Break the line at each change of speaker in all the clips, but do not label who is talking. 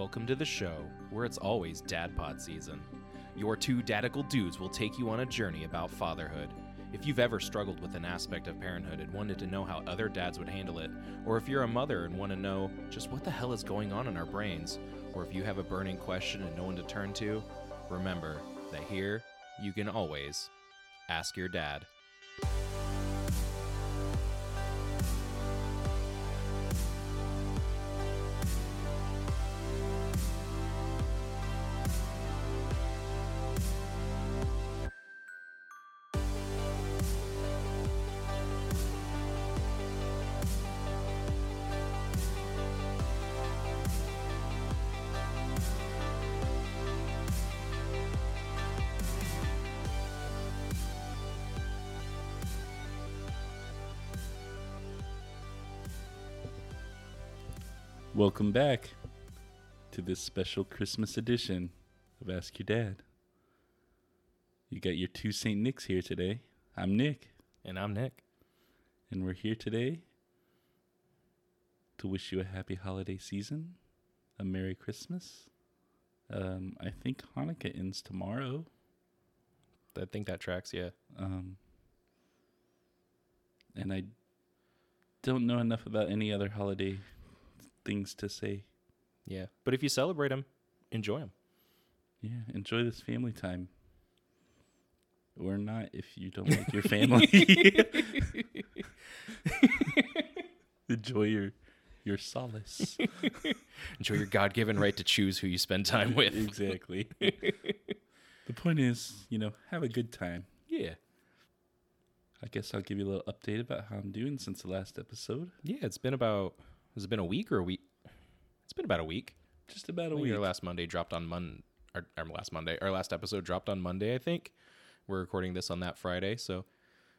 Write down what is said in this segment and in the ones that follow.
Welcome to the show, where it's always dad pod season. Your two dadical dudes will take you on a journey about fatherhood. If you've ever struggled with an aspect of parenthood and wanted to know how other dads would handle it, or if you're a mother and want to know just what the hell is going on in our brains, or if you have a burning question and no one to turn to, remember that here you can always ask your dad.
Welcome back to this special Christmas edition of Ask Your Dad. You got your two St. Nicks here today. I'm Nick,
And I'm Nick.
and we're here today to wish you a happy holiday season, a Merry Christmas. Um, I think Hanukkah ends tomorrow.
I think that tracks, yeah.
Um, and I don't know enough about any other holiday things to say.
Yeah. But if you celebrate them, enjoy them.
Yeah, enjoy this family time. Or not if you don't like your family. enjoy your your solace.
Enjoy your God given right to choose who you spend time with.
exactly. the point is, you know, have a good time.
Yeah.
I guess I'll give you a little update about how I'm doing since the last episode.
Yeah, it's been about has it been a week or a week? It's been about a week.
Just about a week.
Our last Monday dropped on Mon our, our last Monday. Our last episode dropped on Monday, I think. We're recording this on that Friday, so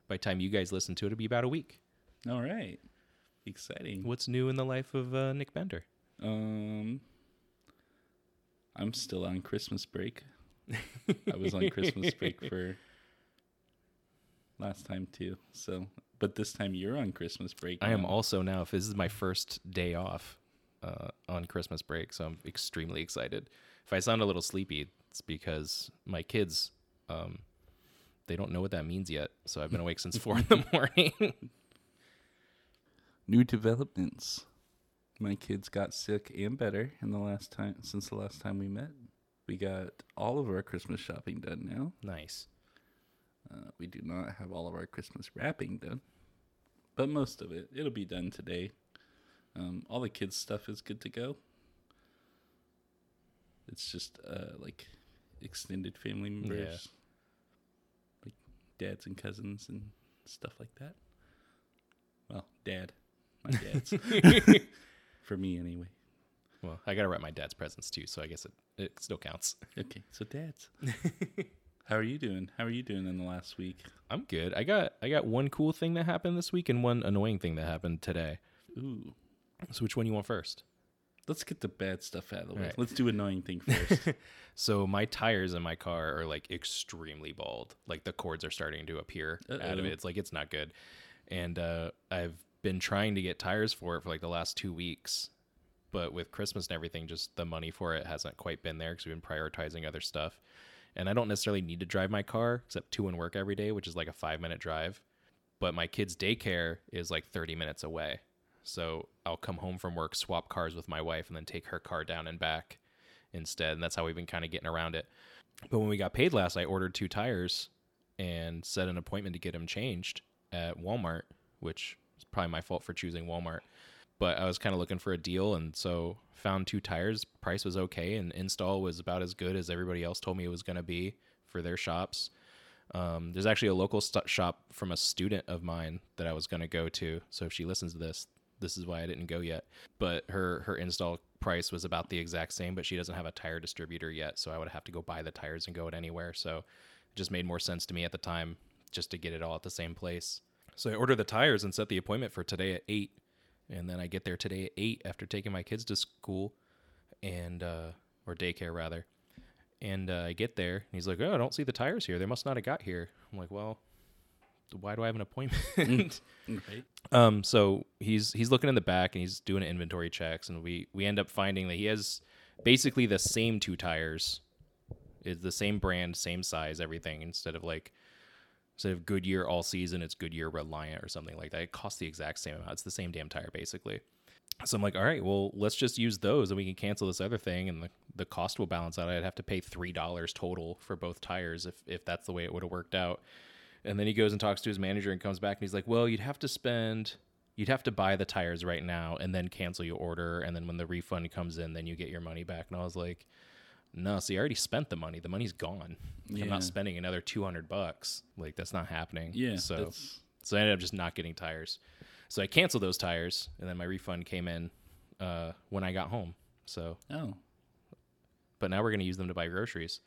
by the time you guys listen to it, it'll be about a week.
All right. Exciting.
What's new in the life of uh, Nick Bender?
Um I'm still on Christmas break. I was on Christmas break for last time too. So, but this time you're on Christmas break.
I am also now. If this is my first day off uh, on Christmas break, so I'm extremely excited. If I sound a little sleepy, it's because my kids, um, they don't know what that means yet. So I've been awake since four in the morning.
new developments. My kids got sick and better in the last time since the last time we met. We got all of our Christmas shopping done now.
nice.
Uh, we do not have all of our Christmas wrapping done, but most of it. It'll be done today. Um, all the kids' stuff is good to go. It's just uh, like extended family members, like dads and cousins and stuff like that. Well, dad, my dad's for me anyway.
Well, I gotta wrap my dad's presents too, so I guess it, it still counts.
Okay, so dads, how are you doing? How are you doing in the last week?
I'm good. I got I got one cool thing that happened this week and one annoying thing that happened today.
Ooh,
So which one you want first?
let's get the bad stuff out of the way.
Alright.
Let's do annoying thing first.
So my tires in my car are like extremely bald. Like the cords are starting to appear out of it. It's like it's not good. And uh, I've been trying to get tires for it for like the last two weeks, but with Christmas and everything, just the money for it hasn't quite been there because we've been prioritizing other stuff. And I don't necessarily need to drive my car except to and work every day, which is like a five minute drive. But my kid's daycare is like 30 minutes away. So I'll come home from work, swap cars with my wife, and then take her car down and back instead. And that's how we've been kind of getting around it. But when we got paid last, I ordered two tires and set an appointment to get them changed at Walmart, which is probably my fault for choosing Walmart. But I was kind of looking for a deal, and so found two tires. Price was okay, and install was about as good as everybody else told me it was going to be for their shops. Um, there's actually a local st- shop from a student of mine that I was going to go to. So if she listens to this, this is why I didn't go yet. But her her install price was about the exact same, but she doesn't have a tire distributor yet, so I would have to go buy the tires and go it anywhere. So it just made more sense to me at the time just to get it all at the same place. So I ordered the tires and set the appointment for today at eight, and then I get there today at eight after taking my kids to school, and uh, or daycare rather. And uh, I get there, and he's like, "Oh, I don't see the tires here. They must not have got here." I'm like, "Well, why do I have an appointment?"
right?
Um, so he's he's looking in the back and he's doing inventory checks, and we we end up finding that he has basically the same two tires. It's the same brand, same size, everything. Instead of like instead of Goodyear all season, it's Goodyear Reliant or something like that. It costs the exact same amount. It's the same damn tire basically. So I'm like, all right, well, let's just use those and we can cancel this other thing and the, the cost will balance out. I'd have to pay three dollars total for both tires if if that's the way it would have worked out. And then he goes and talks to his manager and comes back and he's like, Well, you'd have to spend you'd have to buy the tires right now and then cancel your order and then when the refund comes in then you get your money back. And I was like, No, see, I already spent the money. The money's gone. I'm not spending another two hundred bucks. Like that's not happening.
Yeah.
So
that's-
so I ended up just not getting tires. So I canceled those tires, and then my refund came in uh, when I got home. So,
oh,
but now we're gonna use them to buy groceries.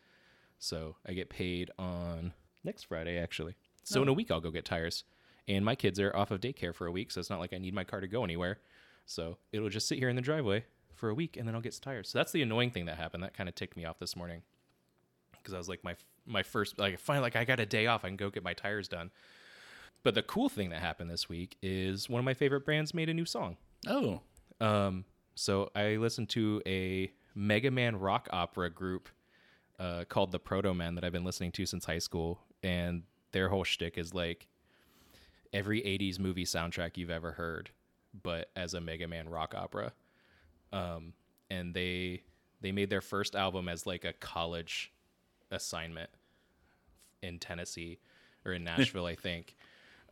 So I get paid on next Friday, actually. So in
Oh.
a week I'll go get tires, and my kids are off of daycare for a week, so it's not like I need my car to go anywhere. So it'll just sit here in the driveway for a week, and then I'll get tires. So that's the annoying thing that happened. That kind of ticked me off this morning because I was like my my first like finally like I got a day off. I can go get my tires done. But the cool thing that happened this week is one of my favorite brands made a new song.
oh,
Um, so I listened to a Mega Man rock opera group uh, called the Protomen that I've been listening to since high school, and their whole shtick is like every '80s movie soundtrack you've ever heard, but as a Mega Man rock opera. Um, and they they made their first album as like a college assignment in Tennessee or in Nashville, I think.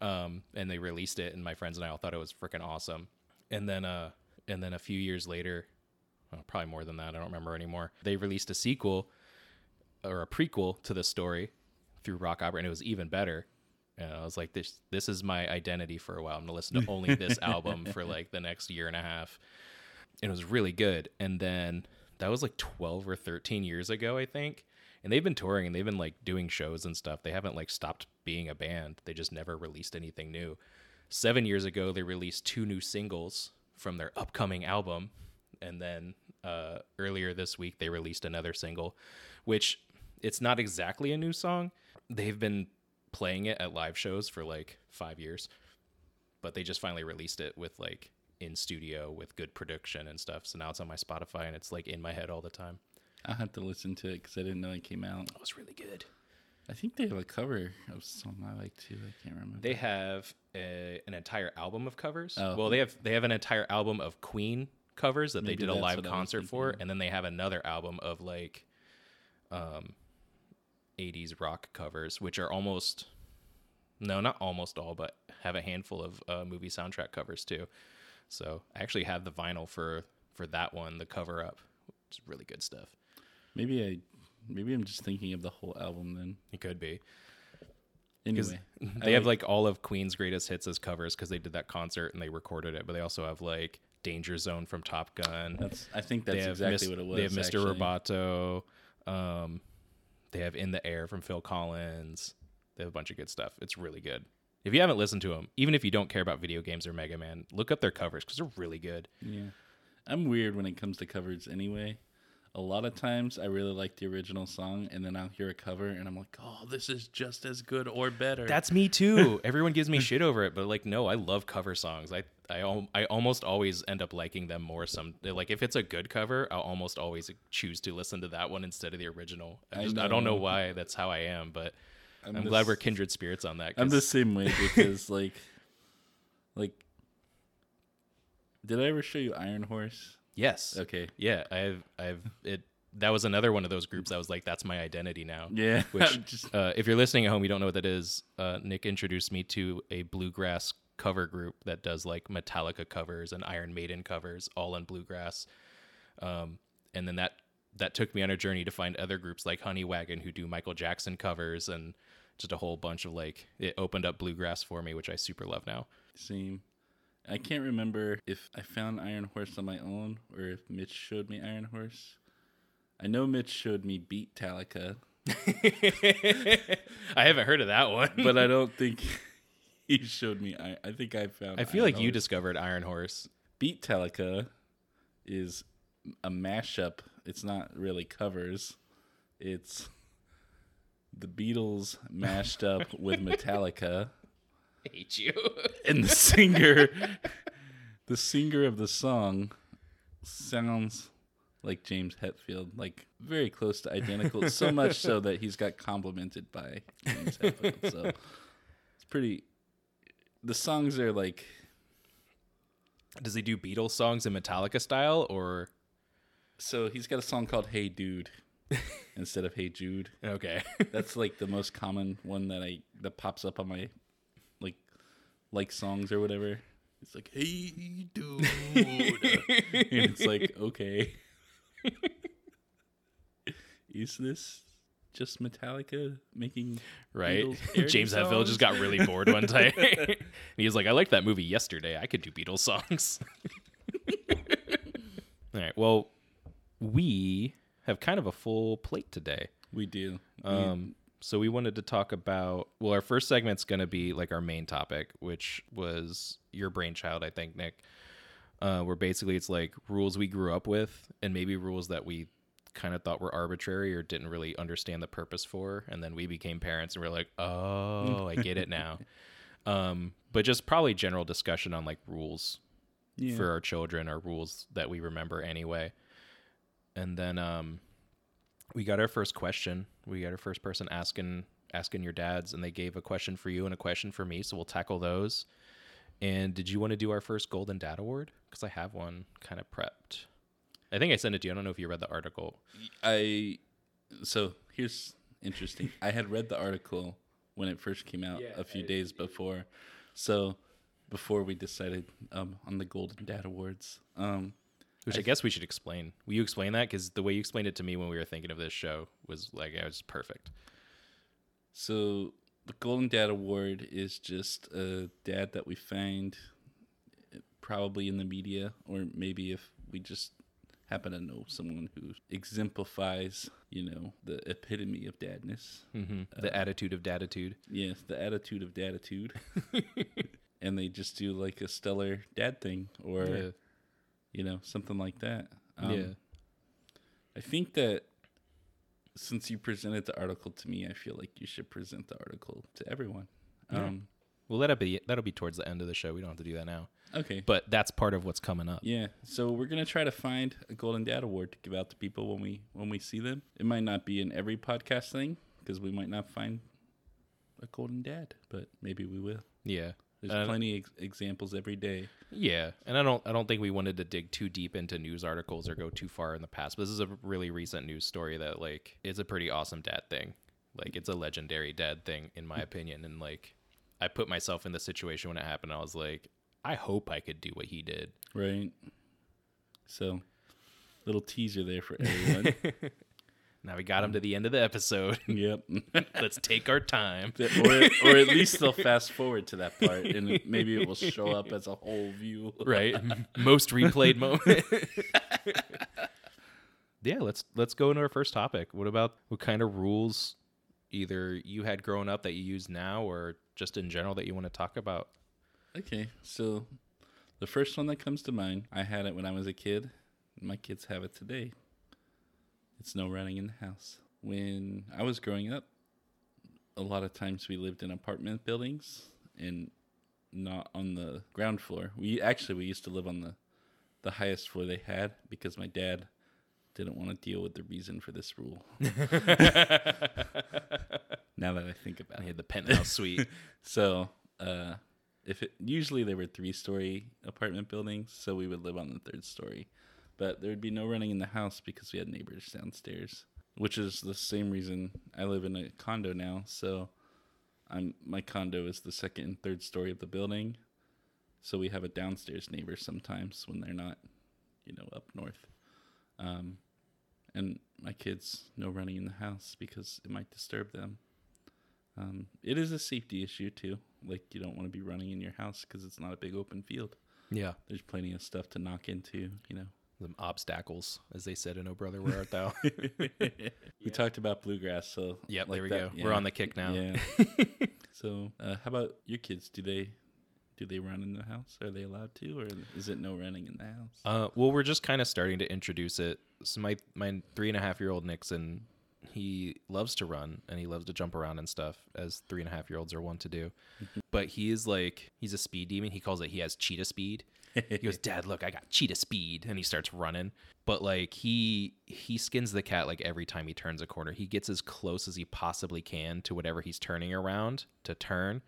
Um, and they released it, and my friends and I all thought it was freaking awesome. And then, uh, and then a few years later, well, probably more than that, I don't remember anymore. They released a sequel or a prequel to the story through rock opera, and it was even better. And I was like, this this is my identity for a while. I'm gonna listen to only this album for like the next year and a half. It was really good. And then that was like 12 or 13 years ago, I think. And they've been touring and they've been like doing shows and stuff. They haven't like stopped being a band. They just never released anything new. Seven years ago, they released two new singles from their upcoming album. And then uh, earlier this week, they released another single, which it's not exactly a new song. They've been playing it at live shows for like five years, but they just finally released it with like in studio with good production and stuff. So now it's on my Spotify and it's like in my head all the time.
I'll have to listen to it because I didn't know it came out.
It was really good.
I think they have a cover of song I like too. I can't remember.
They have a, an entire album of covers.
Oh.
Well, they have they have an entire album of Queen covers that
Maybe
they did a live
I
concert for, and then they have another album of like um 80s rock covers, which are almost no, not almost all, but have a handful of uh, movie soundtrack covers too. So I actually have the vinyl for for that one, the cover up. It's really good stuff.
maybe I, maybe I'm just thinking of the whole album then.
It could be.
Anyway,
they
I
have like all of Queen's greatest hits as covers because they did that concert and they recorded it. But they also have like Danger Zone from Top Gun.
that's. I think that's exactly
Mis-
what it was.
They have Mr. Roboto. Um, they have In the Air from Phil Collins. They have a bunch of good stuff. It's really good. If you haven't listened to them, even if you don't care about video games or Mega Man, look up their covers because they're really good.
Yeah, I'm weird when it comes to covers. Anyway, a lot of times I really like the original song, and then I'll hear a cover, and I'm like, "Oh, this is just as good or better."
That's me too. Everyone gives me shit over it, but like, no, I love cover songs. I I al- I almost always end up liking them more. Some like if it's a good cover, I'll almost always choose to listen to that one instead of the original. I,
I
just, I don't know
know.
why that's how I am, but I'm,
the
glad
s-
we're kindred spirits on that.
I'm the same way because like, like, did I ever show you Iron Horse?
yes,
Okay.
yeah. I've I've it. That was another one of those groups that was like, that's my identity now.
Yeah.
Which,
just
uh, if you're listening at home, you don't know what that is. Uh, Nick introduced me to a bluegrass cover group that does like Metallica covers and Iron Maiden covers, all in bluegrass. Um, and then that that took me on a journey to find other groups like Honey Wagon who do Michael Jackson covers and just a whole bunch of like it opened up bluegrass for me, which I super love now.
same. I can't remember if I found Iron Horse on my own or if Mitch showed me Iron Horse. I know Mitch showed me Beatallica,
I haven't heard of that one,
but I don't think he showed me. I, I think I found.
I feel
Iron
like you discovered Iron Horse.
Beatallica is a mashup. It's not really covers. It's the Beatles mashed up with Metallica,
I hate you.
and the singer, the singer of the song, sounds like James Hetfield, like very close to identical. so much so that he's got complimented by James Hetfield. So it's pretty. The songs are like
Does he do Beatles songs in Metallica style or
so he's got a song called "Hey Dude" instead of "Hey Jude."
okay?
That's like the most common one that I that pops up on my like like songs or whatever. It's like "Hey Dude," and it's like okay, is this just Metallica making
right? James Hetfield just got really bored one time. he was like, "I liked that movie yesterday. I could do Beatles songs." All right. Well, we have kind of a full plate today.
We do. We-
Um, so we wanted to talk about. Well, our first segment's going to be like our main topic, which was your brainchild, I think, Nick. Uh, where basically it's like rules we grew up with, and maybe rules that we kind of thought were arbitrary or didn't really understand the purpose for, and then we became parents and we're like, oh, I get it now. Um, but just probably general discussion on like rules
yeah.
for our children or rules that we remember anyway. And then um we got our first question. We got our first person asking asking your dads and they gave a question for you and a question for me, so we'll tackle those. And did you want to do our first Golden Dad Award? Because I have one kind of prepped. I think I sent it to you. I don't know if you read the article.
I so here's interesting. I had read the article when it first came out
Yeah,
a few
I-
days before. So before we decided um, on the Golden Dad Awards, um,
Which I, guess we should explain. Will you explain that? Because the way you explained it to me when we were thinking of this show was like it was perfect.
so the Golden Dad Award is just a dad that we find uh, probably in the media, or maybe if we just happen to know someone who exemplifies, you know, the epitome of dadness.
hmm the attitude of daditude.
Yes, the attitude of daditude. and they just do like a stellar dad thing or
Yeah.
You know, something like that. Um,
yeah.
I think that since you presented the article to me, I feel like you should present the article to everyone.
Yeah.
Um,
Well, that'll be that'll be towards the end of the show. We don't have to do that now.
okay.
But that's part of what's coming up.
Yeah, so we're gonna try to find a Golden Dad Award to give out to people when we when we see them. It might not be in every podcast thing because we might not find a Golden Dad, but maybe we will.
Yeah.
There's
Uh,
plenty ex- examples every day.
Yeah, and I don't I don't think we wanted to dig too deep into news articles or go too far in the past. But this is a really recent news story that like it's a pretty awesome dad thing. Like it's a legendary dad thing in my opinion. And like I put myself in the situation when it happened. I was like, I hope I could do what he did.
Right. So, little teaser there for everyone.
Now we got him to the end of the episode.
yep.
Let's take our time.
or, or at least they'll fast forward to that part and maybe it will show up as a whole view.
right most replayed moment yeah let's let's go into our first topic what about what kind of rules either you had growing up that you use now or just in general that you want to talk about
Okay. So, the first one that comes to mind, I had it when I was a kid. My kids have it today. It's no running in the house. When I was growing up, a lot of times we lived in apartment buildings and not on the ground floor. We actually we used to live on the the highest floor they had because my dad didn't want to deal with the reason for this rule. now that I think about it.
had the penthouse suite
So, uh, if it usually they were three story apartment buildings, so we would live on the third story, but there would be no running in the house because we had neighbors downstairs, which is the same reason I live in a condo now. So, I'm my condo is the second and third story of the building, so we have a downstairs neighbor sometimes when they're not, you know, up north. Um, and my kids no running in the house because it might disturb them. Um, it is a safety issue too. Like you don't want to be running in your house because it's not a big open field.
yeah
There's plenty of stuff to knock into. You know.
The obstacles as they said in oh brother where art thou
we talked about bluegrass, so
yep
like
there we
that-
go we're on the kick now
Yeah. so, uh, how about your kids? Do they do they run in the house? Are they allowed to, or is it no running in the house?
Uh, well, we're just kind of starting to introduce it. So my my three and a half year old Nixon he loves to run and he loves to jump around and stuff, as three and a half year olds are wont to do. but he is like he's a speed demon. He calls it he has cheetah speed. He goes, Dad, look, I got cheetah speed, and he starts running. But like he he skins the cat like every time he turns a corner. He gets as close as he possibly can to whatever he's turning around to turn.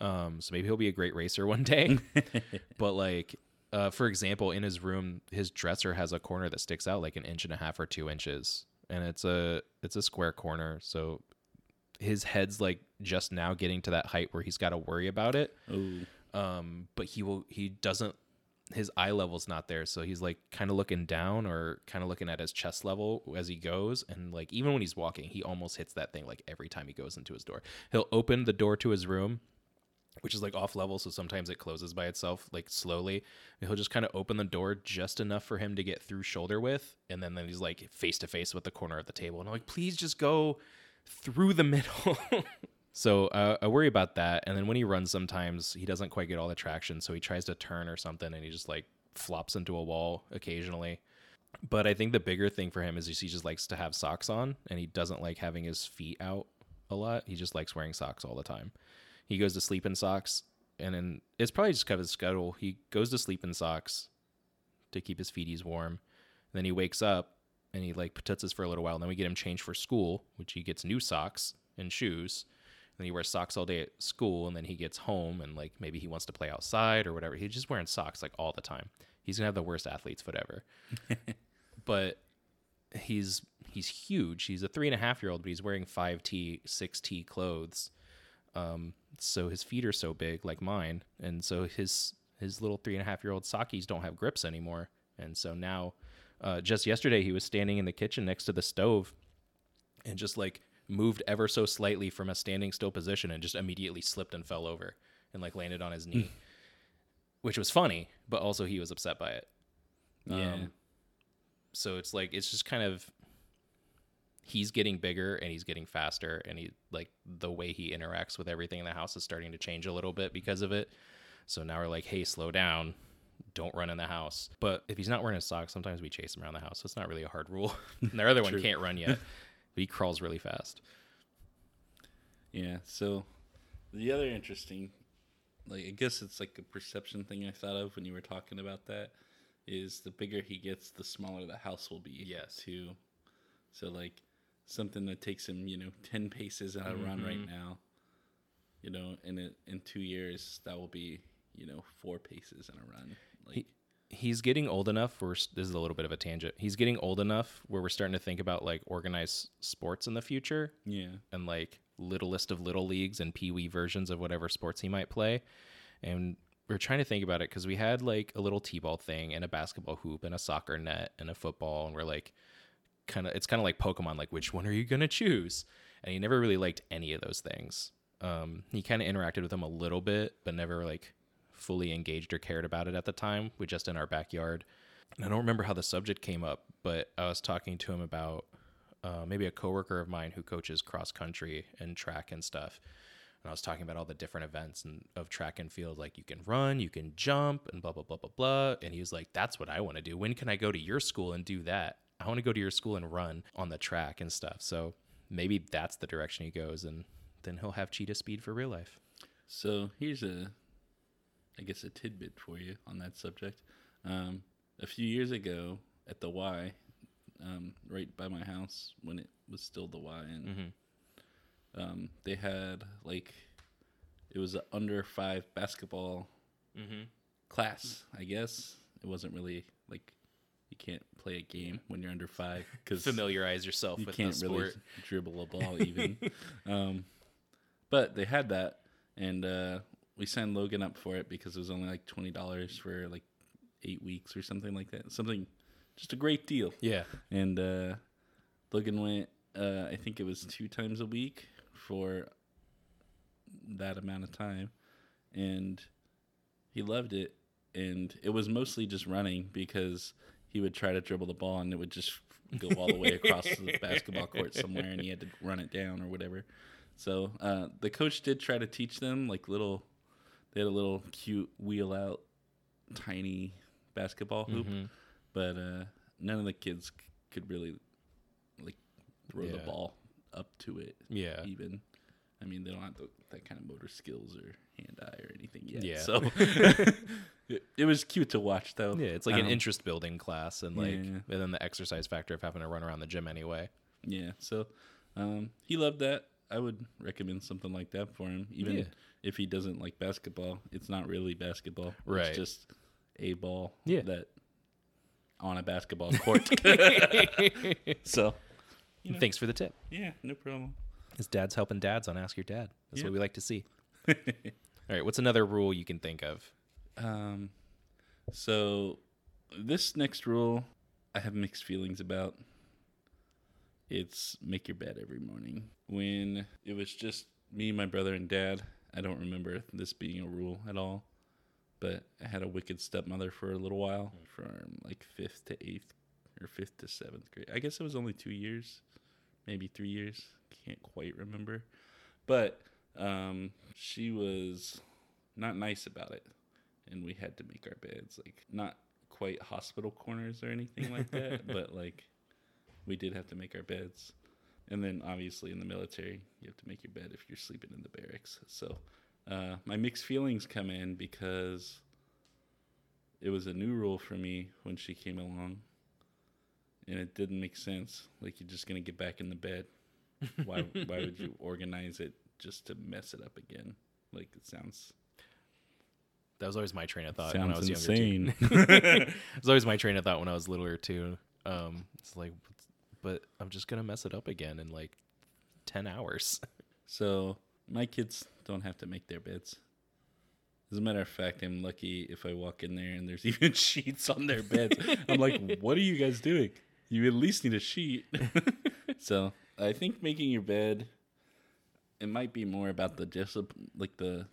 Um, so maybe he'll be a great racer one day. but like uh, for example, in his room, his dresser has a corner that sticks out like an inch and a half or two inches, and it's a it's a square corner. So his head's like just now getting to that height where he's got to worry about it.
Oh,
Um, but he will he doesn't his eye level's not there, so he's like kind of looking down or kind of looking at his chest level as he goes, and like even when he's walking, he almost hits that thing like every time he goes into his door. He'll open the door to his room which is like off level so sometimes it closes by itself like slowly and he'll just kind of open the door just enough for him to get through shoulder width and then, then he's like face to face with the corner of the table and i'm like please just go through the middle so uh, i worry about that and then when he runs sometimes he doesn't quite get all the traction so he tries to turn or something and he just like flops into a wall occasionally. But i think the bigger thing for him is he just likes to have socks on and he doesn't like having his feet out a lot. He just likes wearing socks all the time. He goes to sleep in socks and then it's probably just kind of his schedule. He goes to sleep in socks to keep his feeties warm. And then he wakes up and he like patutzes for a little while and then we get him changed for school which he gets new socks and shoes and then he wears socks all day at school and then he gets home and like maybe he wants to play outside or whatever. He's just wearing socks like all the time. He's gonna have the worst athlete's foot ever but he's he's huge. He's a three and a half year old but he's wearing 5t 6t clothes. Um, so his feet are so big, like mine, and so his his little three and a half year old sockies don't have grips anymore. And so now, uh, just yesterday, he was standing in the kitchen next to the stove, and just like moved ever so slightly from a standing still position, and just immediately slipped and fell over, and like landed on his knee, which was funny, but also he was upset by it.
yeah.
Um, so it's like it's just kind of he's getting bigger and he's getting faster and he like the way he interacts with everything in the house is starting to change a little bit because of it. So now we're like, hey, slow down. Don't run in the house. But if he's not wearing his socks, sometimes we chase him around the house. So it's not really a hard rule. and the other one can't run yet, but he crawls really fast.
Yeah. So the other interesting, like I guess it's like a perception thing I thought of when you were talking about that, is the bigger he gets, the smaller the house will be.
Yes.
Too. So like something that takes him, you know, ten paces on a run right
Mhm.
now, you know, in it in two years that will be, you know, four paces in a run. Like
He- he's getting old enough where this is a little bit of a tangent. He's getting old enough where we're starting to think about like organized sports in the future
yeah.
and like littlest of little leagues and pee wee versions of whatever sports he might play. And we're trying to think about it because we had like a little t-ball thing and a basketball hoop and a soccer net and a football, and we're like, kind of, it's kind of like Pokemon, like which one are you gonna choose? And he never really liked any of those things. Um, he kind of interacted with them a little bit, but never like fully engaged or cared about it at the time. We just in our backyard. And I don't remember how the subject came up, but I was talking to him about uh, maybe a coworker of mine who coaches cross country and track and stuff. And I was talking about all the different events and of track and field, like you can run, you can jump, and blah blah blah blah blah. And he was like, "That's what I want to do. When can I go to your school and do that? I want to go to your school and run on the track and stuff." So maybe that's the direction he goes, and then he'll have cheetah speed for real life.
So here's a, I guess a tidbit for you on that subject. Um, a few years ago at the Y, um, right by my house when it was still the Y, and
Mhm.
um, they had like, it was an under five basketball
Mm-hmm.
class. I guess it wasn't really like you can't play a game when you're under five because
Familiarize yourself
you
with
can't
the sport.
really dribble a ball even. um, but they had that, and uh, we signed Logan up for it because it was only like twenty dollars for like eight weeks or something like that. Something, just a great deal.
Yeah.
And uh, Logan went. Uh, I think it was two times a week for that amount of time, and he loved it. And it was mostly just running because he would try to dribble the ball and it would just go all the way across the basketball court somewhere, and he had to run it down or whatever. So uh, the coach did try to teach them like little. They had a little cute wheel out, tiny basketball hoop,
Mhm.
but uh, none of the kids c- could really like throw the ball up to it.
Yeah.
Even, I mean, they don't have the, that kind of motor skills or hand eye or anything yet.
Yeah.
So it, it was cute to watch, though.
Yeah, it's like an
Um,
interest building class and like
Yeah.
and then the exercise factor of having to run around the gym anyway.
Yeah, so um, he loved that. I would recommend something like that for him, even
Yeah.
if he doesn't like basketball. It's not really basketball,
Right.
It's just a ball
Yeah.
that on a basketball court. so, You know.
Thanks for the tip.
yeah, no problem.
His dad's helping dads on Ask Your Dad. That's
Yeah.
what we like to see. All right, what's another rule you can think of?
Um, so this next rule, I have mixed feelings about. It's make your bed every morning. When it was just me, my brother, and dad, I don't remember this being a rule at all. But I had a wicked stepmother for a little while, from like fifth to eighth, or fifth to seventh grade. I guess it was only two years, maybe three years. Can't quite remember. But um, she was not nice about it and we had to make our beds like not quite hospital corners or anything like that but like we did have to make our beds and then obviously in the military you have to make your bed if you're sleeping in the barracks so uh, my mixed feelings come in because it was a new rule for me when she came along and it didn't make sense like you're just gonna get back in the bed why why would you organize it just to mess it up again like it sounds
That was always my train of thought when I was
Sounds
younger.
insane.
Too. it was always my train of thought when I was littler too. Um, it's like, but I'm just gonna mess it up again in like ten hours.
So my kids don't have to make their beds. As a matter of fact, I'm lucky if I walk in there and there's even sheets on their beds. I'm like, what are you guys doing? You at least need a sheet. so I think making your bed, it might be more about the discipline, like the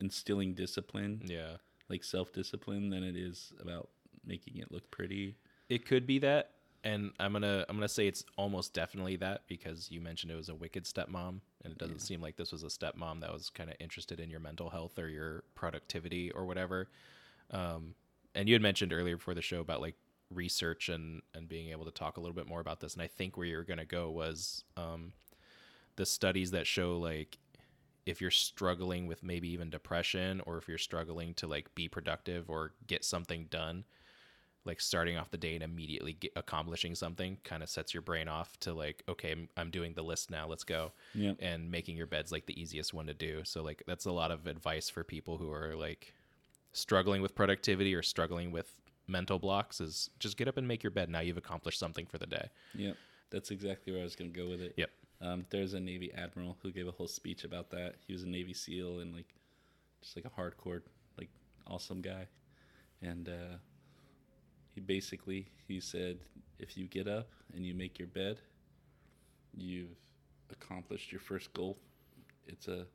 instilling discipline,
yeah,
like self discipline, than it is about making it look pretty.
it could be that, and I'm gonna I'm gonna say it's almost definitely that because you mentioned it was a wicked stepmom, and it doesn't seem like this was a stepmom that was kind of interested in your mental health or your productivity or whatever. Um, and you had mentioned earlier before the show about like research and and being able to talk a little bit more about this, and I think where you're gonna go was um, the studies that show like if you're struggling with maybe even depression or if you're struggling to like be productive or get something done like starting off the day and immediately get, accomplishing something kind of sets your brain off to like okay I'm, I'm doing the list now let's go
Yeah.
and making your bed's like the easiest one to do so like that's a lot of advice for people who are like struggling with productivity or struggling with mental blocks is just get up and make your bed now you've accomplished something for the day
Yep. That's exactly where I was going to go with it.
Yep.
Um, there's a Navy admiral who gave a whole speech about that. He was a Navy SEAL and like just like a hardcore, like awesome guy. And uh, he basically he said, if you get up and you make your bed, you've accomplished your first goal. It's a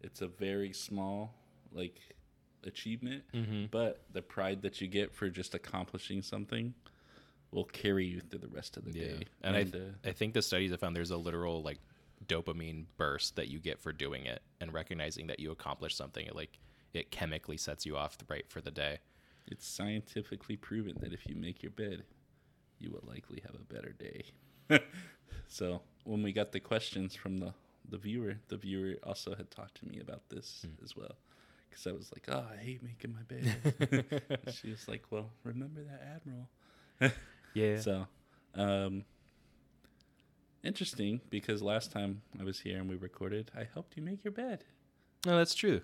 it's a very small like achievement,
mm-hmm.
but the pride that you get for just accomplishing something will carry you through the rest of the
Yeah.
day.
And, I,
uh,
I think the studies have found there's a literal like dopamine burst that you get for doing it and recognizing that you accomplished something. It like it chemically sets you off right for the day.
It's scientifically proven that if you make your bed, you will likely have a better day. so when we got the questions from the the viewer, the viewer also had talked to me about this
Hmm.
as well. Because I was like, oh, I hate making my bed. She was like, well, remember that admiral.
Yeah.
So, um, interesting because last time I was here and we recorded, I helped you make your bed.
no, that's true.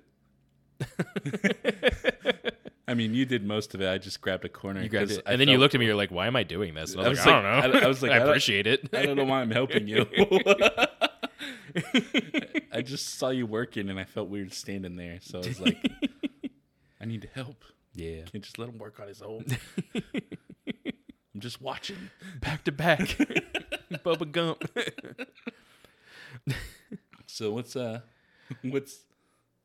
I mean, you did most of it. I just grabbed a corner.
You grabbed it,
I
and then you looked at me. You're like, "Why am I doing this?" And I
I
was,
was
like, "I don't know."
I- I was like,
I
I
appreciate it.
I don't know why I'm helping you. I just saw you working and I felt weird standing there. So I was like, I need to help.
yeah.
Can't just let him work on his own. I'm just watching.
Back to back. Bubba Gump.
So what's uh, what's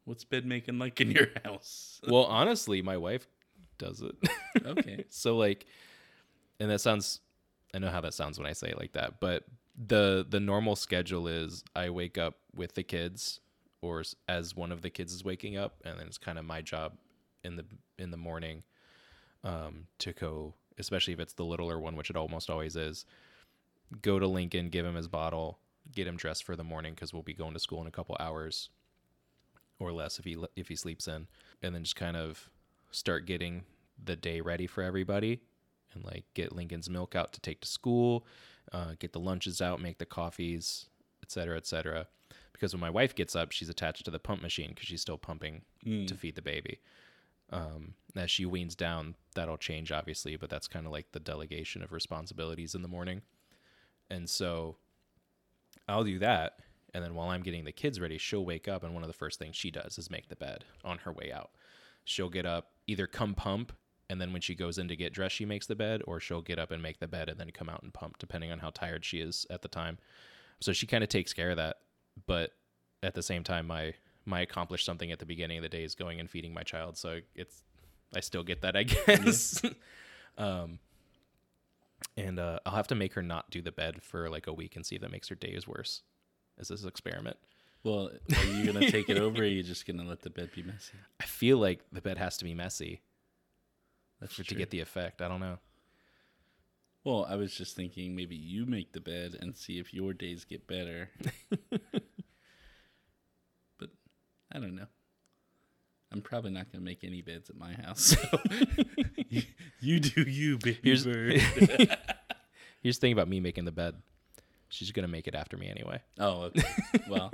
what's bed making like in your house?
well, honestly, my wife does it.
Okay.
so like and that sounds i know how that sounds when i say it like that but the the normal schedule is i wake up with the kids or as one of the kids is waking up and then it's kind of my job in the in the morning um to go especially if it's the littler one which it almost always is go to Lincoln, give him his bottle, get him dressed for the morning because we'll be going to school in a couple hours or less if he if he sleeps in, and then just kind of start getting the day ready for everybody and like get Lincoln's milk out to take to school, uh, get the lunches out, make the coffees, etc., etc. Because when my wife gets up, she's attached to the pump machine because she's still pumping
Mm.
to feed the baby. Um, as she weans down, that'll change obviously, but that's kind of like the delegation of responsibilities in the morning. And so I'll do that. And then while I'm getting the kids ready, she'll wake up. And one of the first things she does is make the bed on her way out. She'll get up, either come pump. And then when she goes in to get dressed, she makes the bed, or she'll get up and make the bed and then come out and pump, depending on how tired she is at the time. So she kind of takes care of that. But at the same time, my my accomplished something at the beginning of the day is going and feeding my child. So it's I still get that, I guess. um, and uh, I'll have to make her not do the bed for like a week and see if that makes her days worse. As this experiment,
Well, are you gonna take it over? or Are you just gonna let the bed be messy?
I feel like the bed has to be messy
That's
for, to
true.
get the effect. I don't know.
Well, I was just thinking maybe you make the bed and see if your days get better. but I don't know. I'm probably not going to make any beds at my house. So you, you do you, baby
Here's-
bird.
Here's the thing about me making the bed. She's gonna make it after me anyway.
oh, okay. Well,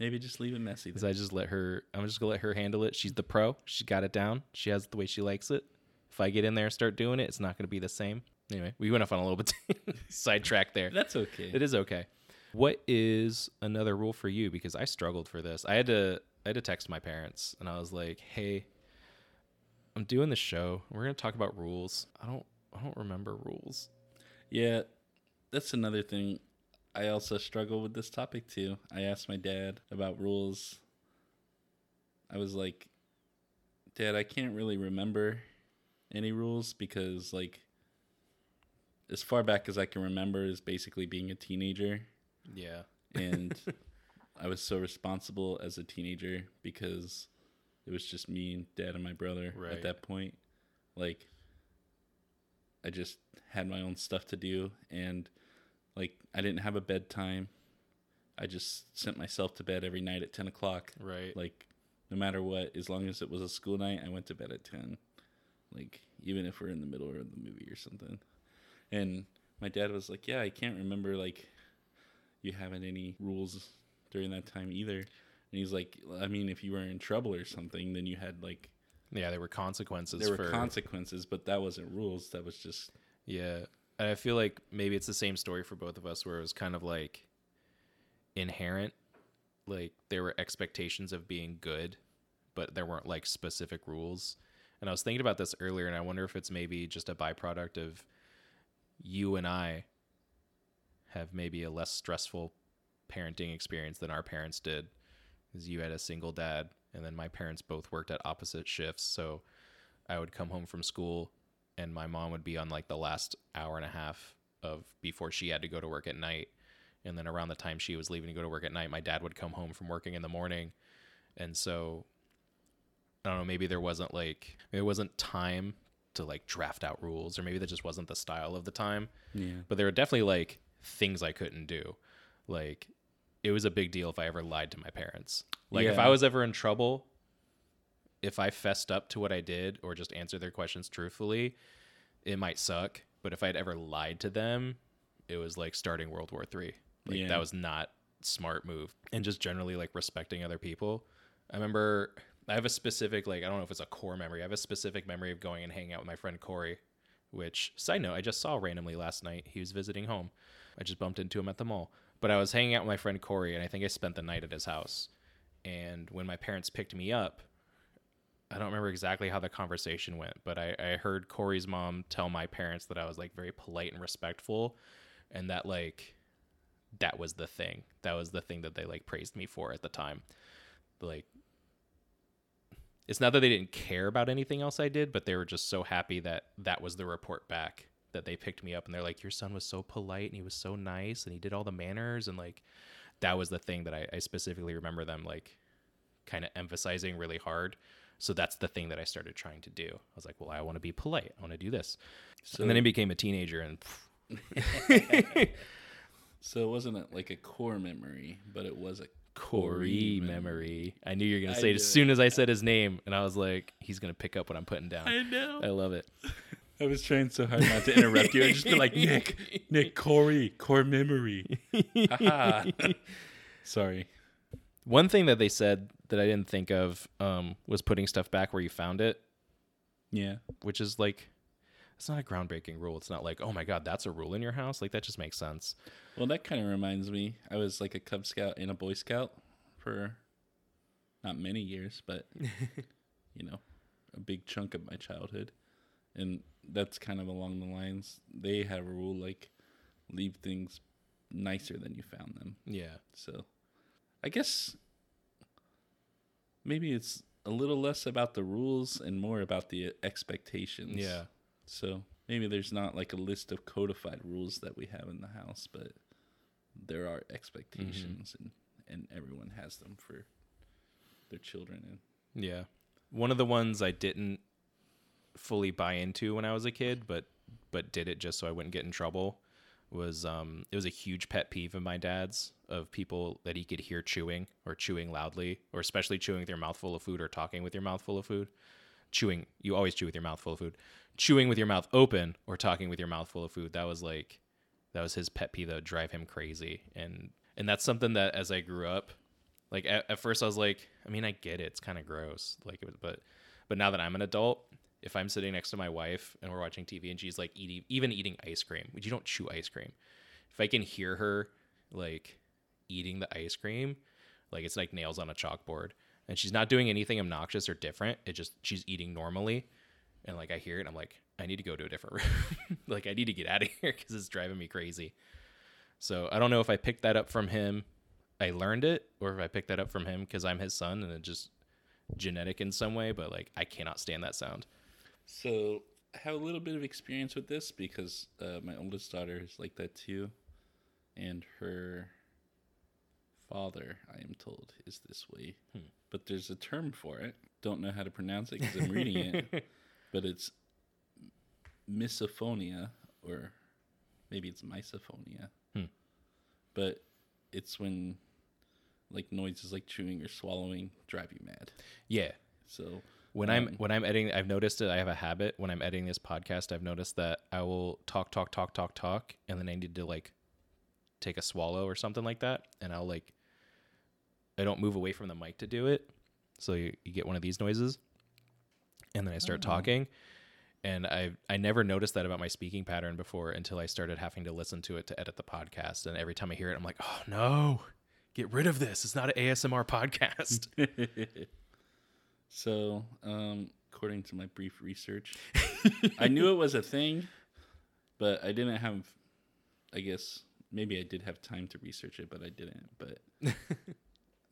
maybe just leave it messy.
Because I just let her. I'm just gonna let her handle it. She's the pro. She's got it down. She has it the way she likes it. If I get in there and start doing it, it's not gonna be the same. Anyway, we went off on a little bit sidetrack there.
That's okay.
It is okay. What is another rule for you? Because I struggled for this. I had to I had to text my parents and I was like, "Hey, I'm doing the show. We're gonna talk about rules. I don't I don't remember rules.
Yeah, that's another thing. I also struggle with this topic too. I asked my dad about rules. I was like, Dad, I can't really remember any rules because, like, as far back as I can remember is basically being a teenager.
Yeah,
And I was so responsible as a teenager because it was just me and dad and my brother
Right.
at that point. Like, I just had my own stuff to do, and like I didn't have a bedtime. I just sent myself to bed every night at ten o'clock.
right.
Like, no matter what, as long as it was a school night, I went to bed at ten. Like, even if we're in the middle of the movie or something. And my dad was like, "Yeah, I can't remember like you having any rules during that time either." And he's like, "I mean, if you were in trouble or something, then you had like
yeah, there were consequences.
there were
for,
consequences, but that wasn't rules. That was just
Yeah. And I feel like maybe it's the same story for both of us where it was kind of like inherent. Like there were expectations of being good, but there weren't like specific rules. And I was thinking about this earlier and I wonder if it's maybe just a byproduct of you and I have maybe a less stressful parenting experience than our parents did. Because you had a single dad and then my parents both worked at opposite shifts. So I would come home from school and my mom would be on like the last hour and a half of before she had to go to work at night. And then around the time she was leaving to go to work at night my dad would come home from working in the morning. And so i don't know maybe there wasn't like it wasn't time to like draft out rules or maybe that just wasn't the style of the time.
Yeah.
but there were definitely like things i couldn't do. Like it was a big deal if i ever lied to my parents. Like if i was ever in trouble if i fessed up to what i did or just answered their questions truthfully it might suck. But if i'd ever lied to them it was like starting world war three. Like
Yeah.
that was not smart move. And just generally like respecting other people. I remember i have a specific like i don't know if it's a core memory. I have a specific memory of going and hanging out with my friend corey which side note i just saw randomly last night. He was visiting home. I just bumped into him at the mall. But i was hanging out with my friend corey and i think i spent the night at his house. And when my parents picked me up I don't remember exactly how the conversation went, but I, I heard Corey's mom tell my parents that I was like very polite and respectful, and that like that was the thing. That was the thing that they like praised me for at the time. Like, it's not that they didn't care about anything else I did, but they were just so happy that that was the report back that they picked me up and they're like, your son was so polite and he was so nice and he did all the manners and like that was the thing that I, I specifically remember them like kind of emphasizing really hard. So that's the thing that I started trying to do. I was like, well, I want to be polite. I want to do this.
So
and then I became a teenager and
So it wasn't a, like a core memory, but it was a
Corey memory. I knew you were gonna
I
say it as soon as I said his name, and I was like, he's gonna pick up what I'm putting down.
I know.
I love it.
I was trying so hard not to interrupt you. I just be like, Nick, Nick, Corey, core memory. Sorry.
One thing that they said that I didn't think of um, was putting stuff back where you found it,
Yeah.
which is like, it's not a groundbreaking rule. It's not like, oh my god, that's a rule in your house. Like that just makes sense.
Well, that kind of reminds me. I was like a Cub Scout and a Boy Scout for not many years, but you know, a big chunk of my childhood. And that's kind of along the lines. They have a rule like leave things nicer than you found them.
Yeah.
So I guess maybe it's a little less about the rules and more about the expectations.
Yeah.
So maybe there's not like a list of codified rules that we have in the house, but there are expectations mm-hmm. and, and everyone has them for their children and
Yeah. One of the ones I didn't fully buy into when I was a kid, but but did it just so I wouldn't get in trouble was um it was a huge pet peeve of my dad's of people that he could hear chewing or chewing loudly or especially chewing with your mouth full of food or talking with your mouth full of food. Chewing you always chew with your mouth full of food. Chewing with your mouth open or talking with your mouth full of food. That was like that was his pet peeve that would drive him crazy. And and that's something that as I grew up like at, at first I was like, I mean, I get it. It's kind of gross. Like, but, but now that I'm an adult, if I'm sitting next to my wife and we're watching TV and she's like eating, even eating ice cream, which you don't chew ice cream. If I can hear her like eating the ice cream, like it's like nails on a chalkboard and she's not doing anything obnoxious or different. It just, she's eating normally. And like I hear it, I'm like, I need to go to a different room. like I need to get out of here because it's driving me crazy. So I don't know if I picked that up from him I learned it or if I picked that up from him because I'm his son and it's just genetic in some way, but like I cannot stand that sound.
So I have a little bit of experience with this because uh, my oldest daughter is like that too, and her father, I am told, is this way.
Hmm.
But there's a term for it. Don't know how to pronounce it because I'm reading it, but it's misophonia, or maybe it's misophonia.
Hmm.
But it's when like noises like chewing or swallowing drive you mad.
Yeah.
So
When I'm
Um,
when I'm editing, I've noticed it. I have a habit when I'm editing this podcast. I've noticed that I will talk, talk, talk, talk, talk, and then I need to like take a swallow or something like that, and I'll like I don't move away from the mic to do it, so you, you get one of these noises, and then I start
Oh.
talking, and I I never noticed that about my speaking pattern before until I started having to listen to it to edit the podcast, and every time I hear it, I'm like, oh no, get rid of this. It's not an ASMR podcast.
so, um, according to my brief research, I knew it was a thing, but I didn't have. I guess maybe I did have time to research it, but I didn't. But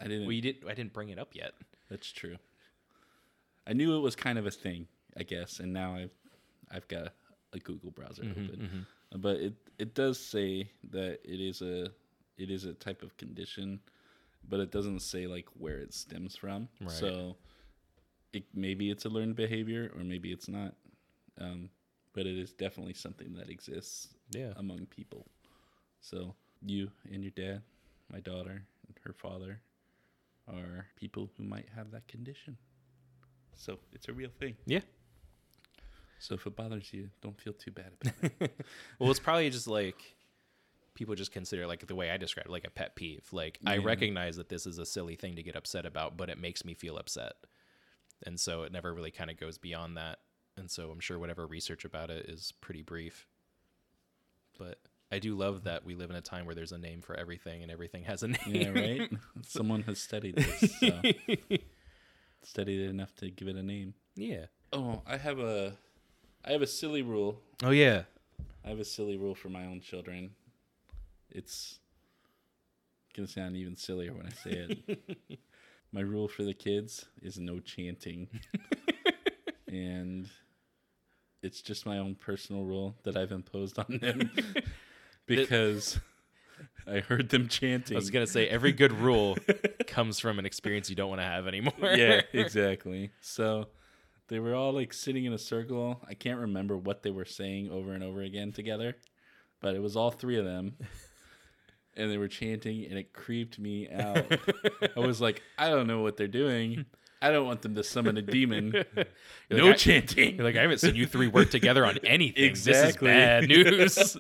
I didn't.
well, you didn't. I didn't bring it up yet.
That's true. I knew it was kind of a thing, I guess, and now I've I've got a Google browser
Mm-hmm,
open. But it it does say that it is a it is a type of condition, but it doesn't say like where it stems from.
Right.
So it maybe it's a learned behavior or maybe it's not. Um, but it is definitely something that exists
Yeah.
among people. So you and your dad, my daughter, and her father are people who might have that condition. So it's a real thing.
Yeah.
So if it bothers you, don't feel too bad about it.
Well, it's probably just like people just consider like the way I described it, like a pet peeve. Like I recognize that this is a silly thing to get upset about, but it makes me feel upset. And so it never really kind of goes beyond that. And so I'm sure whatever research about it is pretty brief. But I do love hmm. that we live in a time where there's a name for everything and everything has a name.
yeah, right? Someone has studied this. So. studied it enough to give it a name.
yeah.
Oh, I have a I have a silly rule
Oh yeah.
I have a silly rule for my own children. It's gonna sound even sillier when I say it. my rule for the kids is no chanting. and it's just my own personal rule that I've imposed on them because I heard them chanting.
I was gonna say every good rule comes from an experience you don't want to have anymore.
yeah, exactly. So they were all like sitting in a circle. I can't remember what they were saying over and over again together, but it was all three of them. And they were chanting, and it creeped me out. I was like, I don't know what they're doing. I don't want them to summon a demon. No
like,
chanting.
You're like, I haven't seen you three work together on anything.
Exactly.
This is bad news.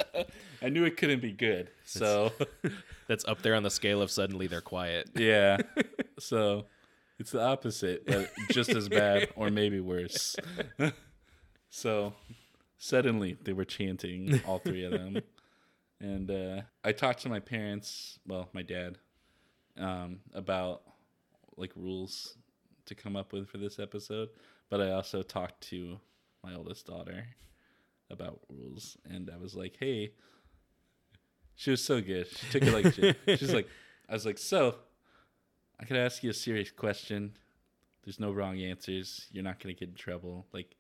I knew it couldn't be good. So,
That's up there on the scale of suddenly they're quiet.
yeah. So, it's the opposite, but just as bad or maybe worse. so, suddenly they were chanting, all three of them. And uh, I talked to my parents, well, my dad, um, about like rules to come up with for this episode. But I also talked to my oldest daughter about rules. And I was like, hey, she was so good. She took it like. She's like, I was like, so I could ask you a serious question. There's no wrong answers. You're not to get in trouble. Like,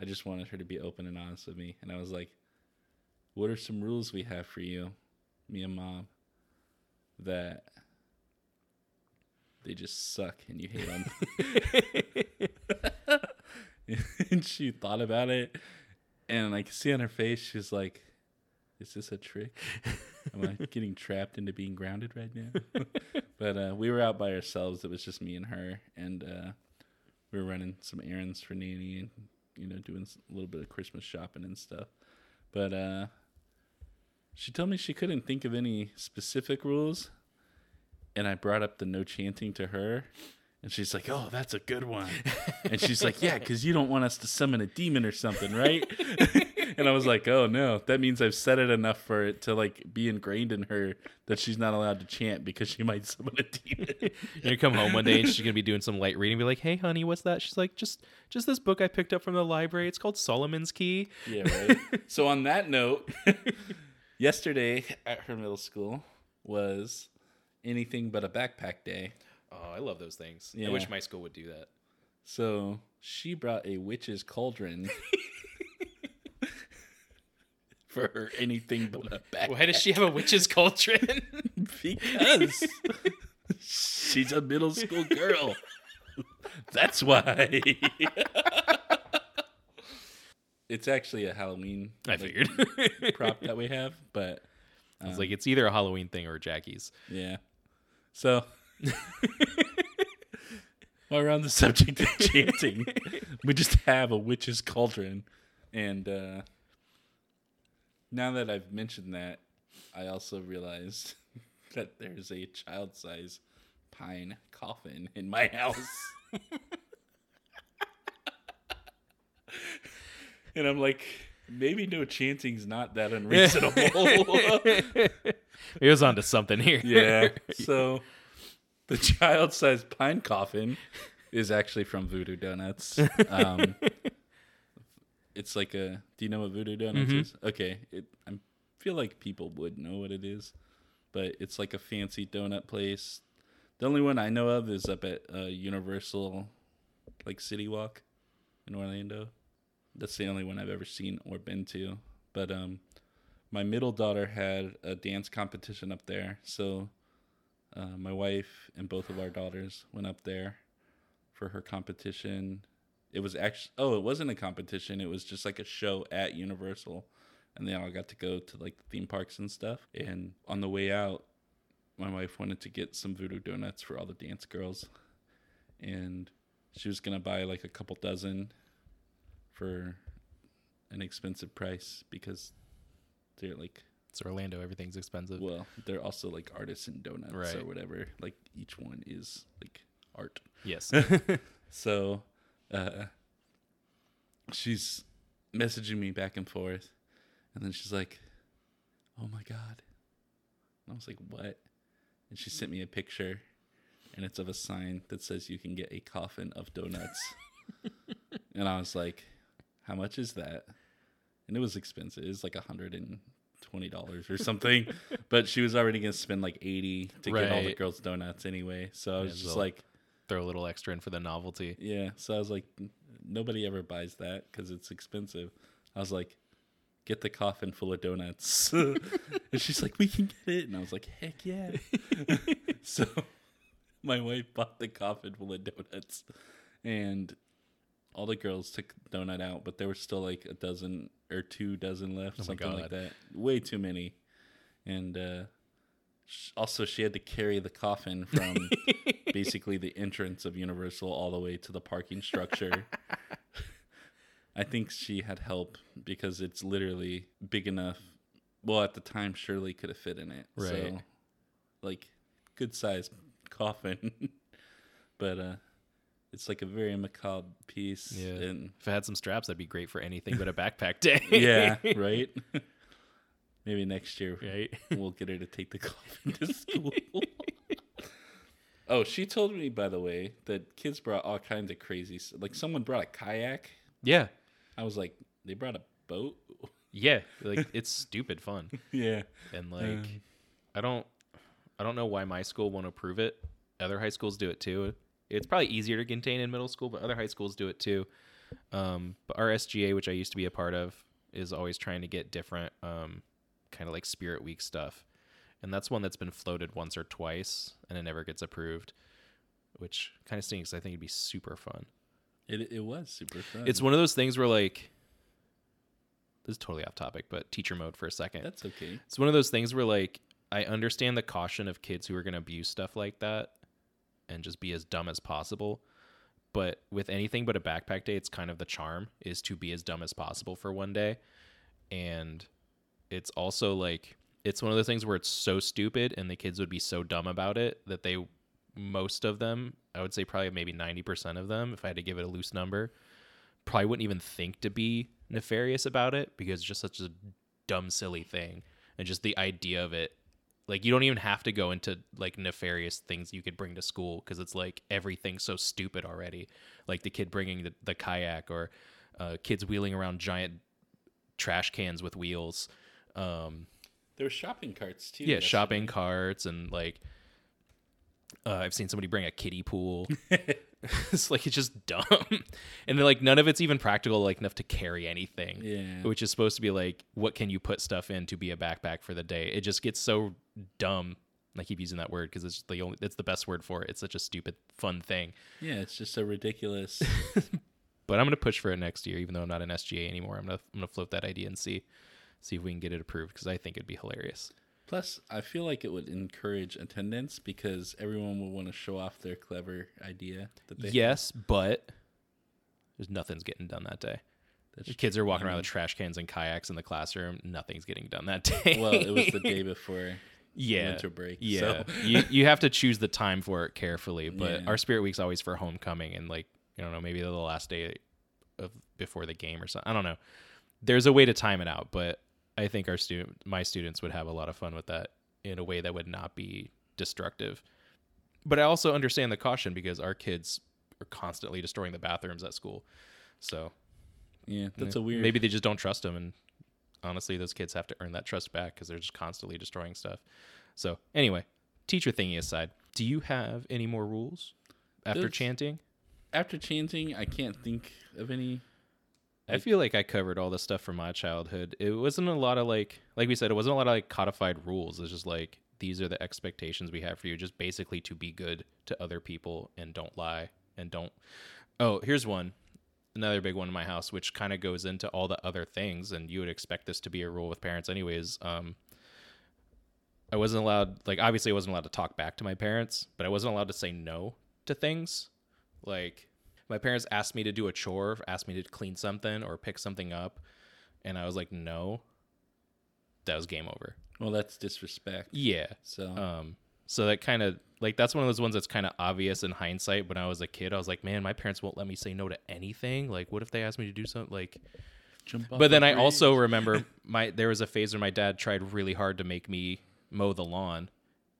I just wanted her to be open and honest with me. And I was like, what are some rules we have for you, me and mom, that they just suck and you hate them? and she thought about it. And I could see on her face, she's like, is this a trick? Am I getting trapped into being grounded right now? but uh, we were out by ourselves. It was just me and her, and uh, we were running some errands for Nanny, and you know, doing a little bit of Christmas shopping and stuff. But uh, she told me she couldn't think of any specific rules, and I brought up the no chanting to her. And she's like, "Oh, that's a good one." And she's like, "Yeah, because you don't want us to summon a demon or something, right?" and I was like, "Oh no, that means I've said it enough for it to like be ingrained in her that she's not allowed to chant because she might summon a demon."
You're gonna come home one day and she's gonna be doing some light reading. Be like, "Hey, honey, what's that?" She's like, "Just, just this book I picked up from the library. It's called Solomon's Key."
yeah, right. so on that note, yesterday at her middle school was anything but a backpack day.
Oh, I love those things.
Yeah.
I wish my school would do that.
So she brought a witch's cauldron for her anything but a backpack.
Why does she have a witch's cauldron?
Because she's a middle school girl. That's why. It's actually a Halloween
I
like,
figured.
prop that we have, but
I was like, it's either a Halloween thing or Jackie's.
yeah. So while we're on the subject of chanting, we just have a witch's cauldron. And uh, now that I've mentioned that, I also realized that there's a child size pine coffin in my house. And I'm like, maybe no chanting's not that unreasonable.
It was onto something here.
yeah. So the child sized pine coffin is actually from Voodoo Donuts. Um, it's like a. Do you know what Voodoo Donuts
Mhm.
is? Okay. It, I feel like people would know what it is, but it's like a fancy donut place. The only one I know of is up at uh, Universal, like City Walk in Orlando. That's the only one I've ever seen or been to. But um, my middle daughter had a dance competition up there, so uh, my wife and both of our daughters went up there for her competition. It was actually oh, it wasn't a competition. It was just like a show at Universal, and they all got to go to like the theme parks and stuff. And on the way out, my wife wanted to get some voodoo donuts for all the dance girls, and she was gonna buy like a couple dozen for an expensive price because they're like
It's Orlando. Everything's expensive.
well, they're also like artisan donuts
Right.
or whatever. Like each one is like art.
Yes.
So, uh, she's messaging me back and forth, and then she's like, "Oh my god!" And I was like, "What?" And she sent me a picture, and it's of a sign that says you can get a coffin of donuts. and I was like, "How much is that?" And it was expensive. It was like a hundred and twenty dollars or something. but she was already gonna spend like eighty to get all the girls donuts anyway. So I was
Yeah,
just like.
Throw a little extra in for the novelty.
Yeah. So I was like, nobody ever buys that because it's expensive. I was like, get the coffin full of donuts. and she's like, we can get it. And I was like, heck yeah. so my wife bought the coffin full of donuts. And all the girls took donut out, but there were still like a dozen or two dozen left,
Oh
something like that. Way too many. And uh, sh- also, she had to carry the coffin from basically the entrance of Universal all the way to the parking structure. I think she had help because it's literally big enough. Well, at the time, Shirley could have fit in it.
Right.
So, like, good size coffin. but uh, it's like a very macabre piece.
Yeah.
And
If I had some straps, that'd be great for anything but a backpack day.
yeah, right? Maybe next year
right.
we'll get her to take the coffin to school. oh, she told me, by the way, that kids brought all kinds of crazy. Like someone brought a kayak.
Yeah.
I was like, they brought a boat.
Yeah. Like it's stupid fun.
yeah,
And like
Um.
I don't I don't know why my school won't approve it. Other high schools do it too. It's probably easier to contain in middle school, but other high schools do it too. Um, but our SGA, which I used to be a part of, is always trying to get different um, kind of like Spirit Week stuff. And that's one that's been floated once or twice and it never gets approved, which kind of stinks. I think it'd be super fun.
it it was super fun.
It's one of those things where like this is totally off topic, but teacher mode for a second.
that's okay.
It's one of those things where like I understand the caution of kids who are going to abuse stuff like that and just be as dumb as possible. But with anything but a backpack day, it's kind of the charm is to be as dumb as possible for one day. And it's also like it's one of those things where it's so stupid and the kids would be so dumb about it that they most of them, I would say probably maybe 90% of them if I had to give it a loose number, probably wouldn't even think to be nefarious about it because it's just such a dumb silly thing and just the idea of it like you don't even have to go into like nefarious things you could bring to school because it's like everything's so stupid already like the kid bringing the, the kayak or uh, kids wheeling around giant trash cans with wheels um,
There were shopping carts too.
yeah
yesterday.
shopping carts and like uh, i've seen somebody bring a kiddie pool it's like it's just dumb. And then like none of it's even practical like enough to carry anything
Yeah.
which is supposed to be like what can you put stuff in to be a backpack for the day? It just gets so dumb. I keep using that word because it's the only it's the best word for it. It's such a stupid fun thing.
Yeah, it's just so ridiculous.
but i'm gonna push for it next year even though i'm not an sga anymore. I'm gonna i'm gonna float that idea and see see if we can get it approved because i think it'd be hilarious
Plus, I feel like it would encourage attendance because everyone would want to show off their clever idea that they.
yes but there's nothing's getting done that day
That's
The kids are walking around with trash cans and kayaks in the classroom. Nothing's getting done that day.
Well, it was the day before
yeah,
winter break.
Yeah,
So.
you you have to choose the time for it carefully. But
Yeah.
our Spirit Week's always for homecoming and like I don't know, maybe the last day of before the game or something. I don't know. There's a way to time it out, but I think our student, my students, would have a lot of fun with that in a way that would not be destructive. But I also understand the caution because our kids are constantly destroying the bathrooms at school. So
Yeah, that's a weird.
Maybe they just don't trust them, and honestly, those kids have to earn that trust back because they're just constantly destroying stuff. So anyway, teacher thingy aside, do you have any more rules after
There's-
chanting?
after chanting, I can't think of any.
I feel like I covered all the stuff from my childhood. It wasn't a lot of like, like we said, it wasn't a lot of like codified rules. It's just like these are the expectations we have for you, just basically to be good to other people and don't lie and don't. Oh, here's one, another big one in my house, which kind of goes into all the other things, and you would expect this to be a rule with parents, anyways. Um, I wasn't allowed, like, obviously, I wasn't allowed to talk back to my parents, but I wasn't allowed to say no to things. Like, my parents asked me to do a chore, asked me to clean something or pick something up, and I was like, no. That was game over.
Well, that's disrespect.
Yeah.
So
Um, so that kind of like that's one of those ones that's kind of obvious in hindsight. When I was a kid, I was like, man, my parents won't let me say no to anything. Like, what if they asked me to do something? Like,
jump
but then I also remember my there was a phase where my dad tried really hard to make me mow the lawn,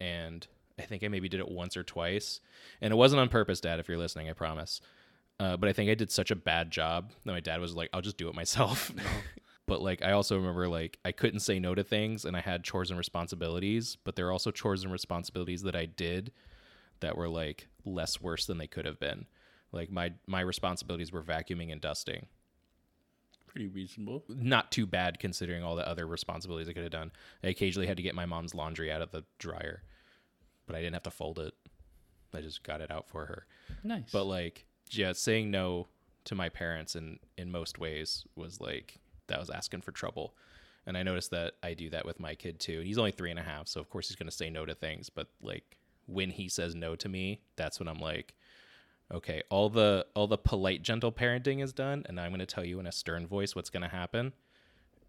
and I think I maybe did it once or twice, and it wasn't on purpose, Dad. If you're listening, I promise. Uh, but I think I did such a bad job that my dad was like, "I'll just do it myself." but like, I also remember like I couldn't say no to things, and I had chores and responsibilities. But there are also chores and responsibilities that I did that were like less worse than they could have been. Like my my responsibilities were vacuuming and dusting
pretty reasonable.
not too bad considering all the other responsibilities I could have done. I occasionally had to get my mom's laundry out of the dryer, but I didn't have to fold it. I just got it out for her.
Nice.
But like, yeah, saying no to my parents in in most ways was like that was asking for trouble. And I noticed that I do that with my kid too. He's only three and a half, so of course he's gonna say no to things. But like when he says no to me, that's when I'm like, okay, all the all the polite, gentle parenting is done, and I'm gonna tell you in a stern voice what's gonna happen,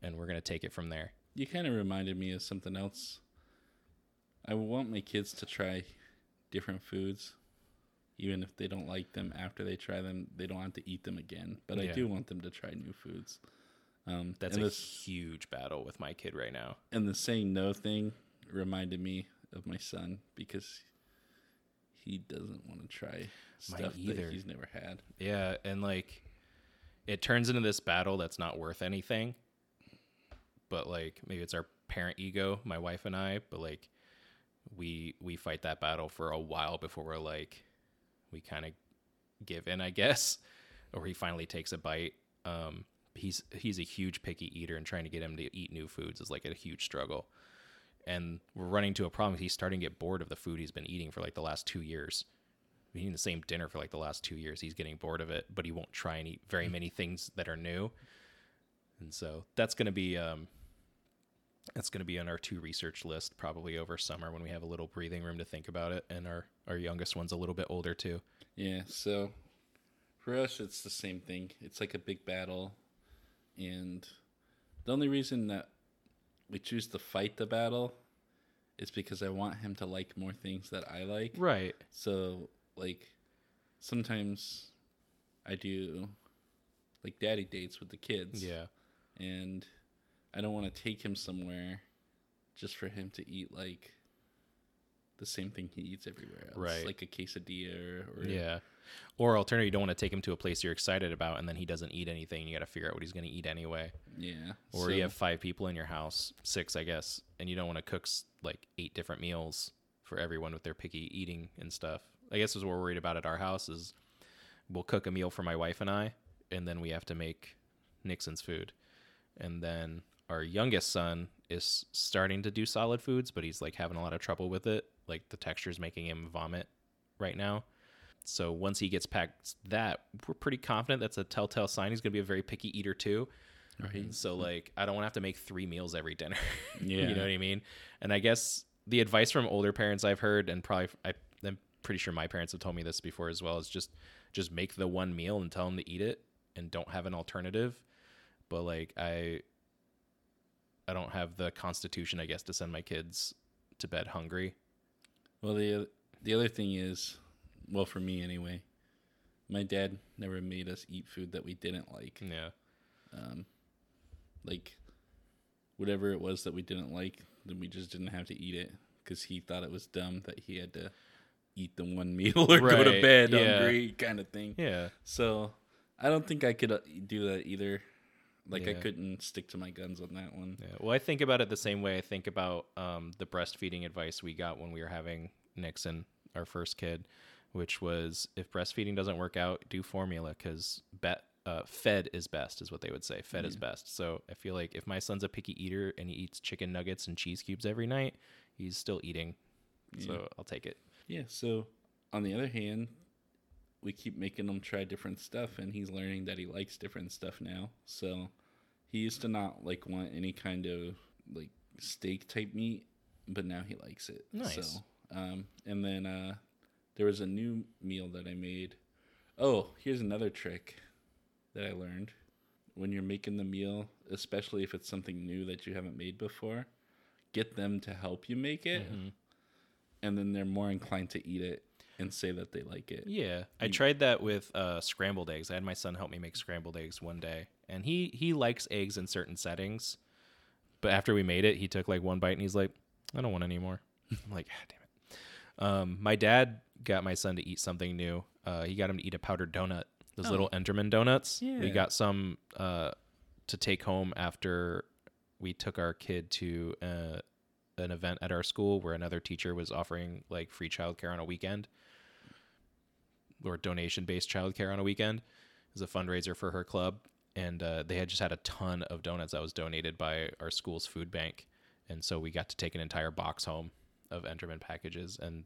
and we're gonna take it from there.
You kind of reminded me of something else. I want my kids to try different foods, even if they don't like them. After they try them, they don't have to eat them again. But I do want them to try new foods. Um,
That's a
this
huge battle with my kid right now.
and the saying no thing reminded me of my son because he doesn't want to try stuff that he's never had.
Yeah, and like it turns into this battle that's not worth anything. But like maybe it's our parent ego, my wife and I, but like we we fight that battle for a while before we're like we kind of give in, I guess, or he finally takes a bite. Um he's he's a huge picky eater and trying to get him to eat new foods is like a huge struggle. And we're running to a problem. He's starting to get bored of the food he's been eating for like the last 2 years been eating the same dinner for like the last two years. He's getting bored of it, but he won't try and eat very many things that are new. And so that's going to be um, that's going to be on our two research list probably over summer when we have a little breathing room to think about it, and our our youngest one's a little bit older too.
Yeah, so for us, it's the same thing. It's like a big battle, and the only reason that we choose to fight the battle is because I want him to like more things that I like.
Right.
So, like, sometimes I do like daddy dates with the kids.
Yeah.
And I don't want to take him somewhere just for him to eat like the same thing he eats everywhere else.
Right.
Like a quesadilla or,
Yeah. Or alternatively, you don't want to take him to a place you're excited about, and then he doesn't eat anything. You got to figure out what he's going to eat anyway.
yeah.
Or
So-
you have five people in your house, six, I guess, and you don't want to cook like eight different meals for everyone with their picky eating and stuff. I guess is what we're worried about at our house is we'll cook a meal for my wife and I, and then we have to make Nixon's food. And then our youngest son is starting to do solid foods, but he's like having a lot of trouble with it. Like the texture is making him vomit right now. So once he gets past that, we're pretty confident that's a telltale sign he's going to be a very picky eater too.
Right.
So like I don't want to have to make three meals every dinner.
Yeah.
you know what I mean? And I guess the advice from older parents I've heard, and probably I, I'm pretty sure my parents have told me this before as well, is just just make the one meal and tell them to eat it, and don't have an alternative. But like I, I don't have the constitution, I guess, to send my kids to bed hungry.
Well, the the other thing is, well, for me anyway, my dad never made us eat food that we didn't like.
Yeah.
Um, like whatever it was that we didn't like, then we just didn't have to eat it because he thought it was dumb that he had to eat the one meal or go to bed
yeah.
hungry kind of thing.
Yeah.
So I don't think I could uh, do that either. Like I couldn't stick to my guns on that one.
Yeah. Well, I think about it the same way I think about um, the breastfeeding advice we got when we were having Nixon, our first kid, which was if breastfeeding doesn't work out, do formula because bet uh, fed is best, is what they would say. Fed is best. So I feel like if my son's a picky eater and he eats chicken nuggets and cheese cubes every night, he's still eating. So I'll take it.
Yeah. So on the other hand, we keep making him try different stuff, and he's learning that he likes different stuff now. So he used to not like want any kind of like steak type meat, but now he likes it.
Nice.
So, um, and then uh, there was a new meal that I made. Oh, here's another trick that I learned. When you're making the meal, especially if it's something new that you haven't made before, get them to help you make it
Mm-hmm.
and then they're more inclined to eat it and say that they like it.
Yeah, I tried that with uh, scrambled eggs. I had my son help me make scrambled eggs one day, and he he likes eggs in certain settings. But after we made it, he took like one bite and he's like, "I don't want any more." I'm like, ah, "Damn it." Um, my dad got my son to eat something new. Uh, he got him to eat a powdered donut, those
Oh.
little Entenmann donuts.
Yeah.
We got some uh, to take home after we took our kid to uh, an event at our school where another teacher was offering like free childcare on a weekend or donation based childcare on a weekend. It was a fundraiser for her club, and uh, they had just had a ton of donuts that was donated by our school's food bank, and so we got to take an entire box home of Entenmann packages, and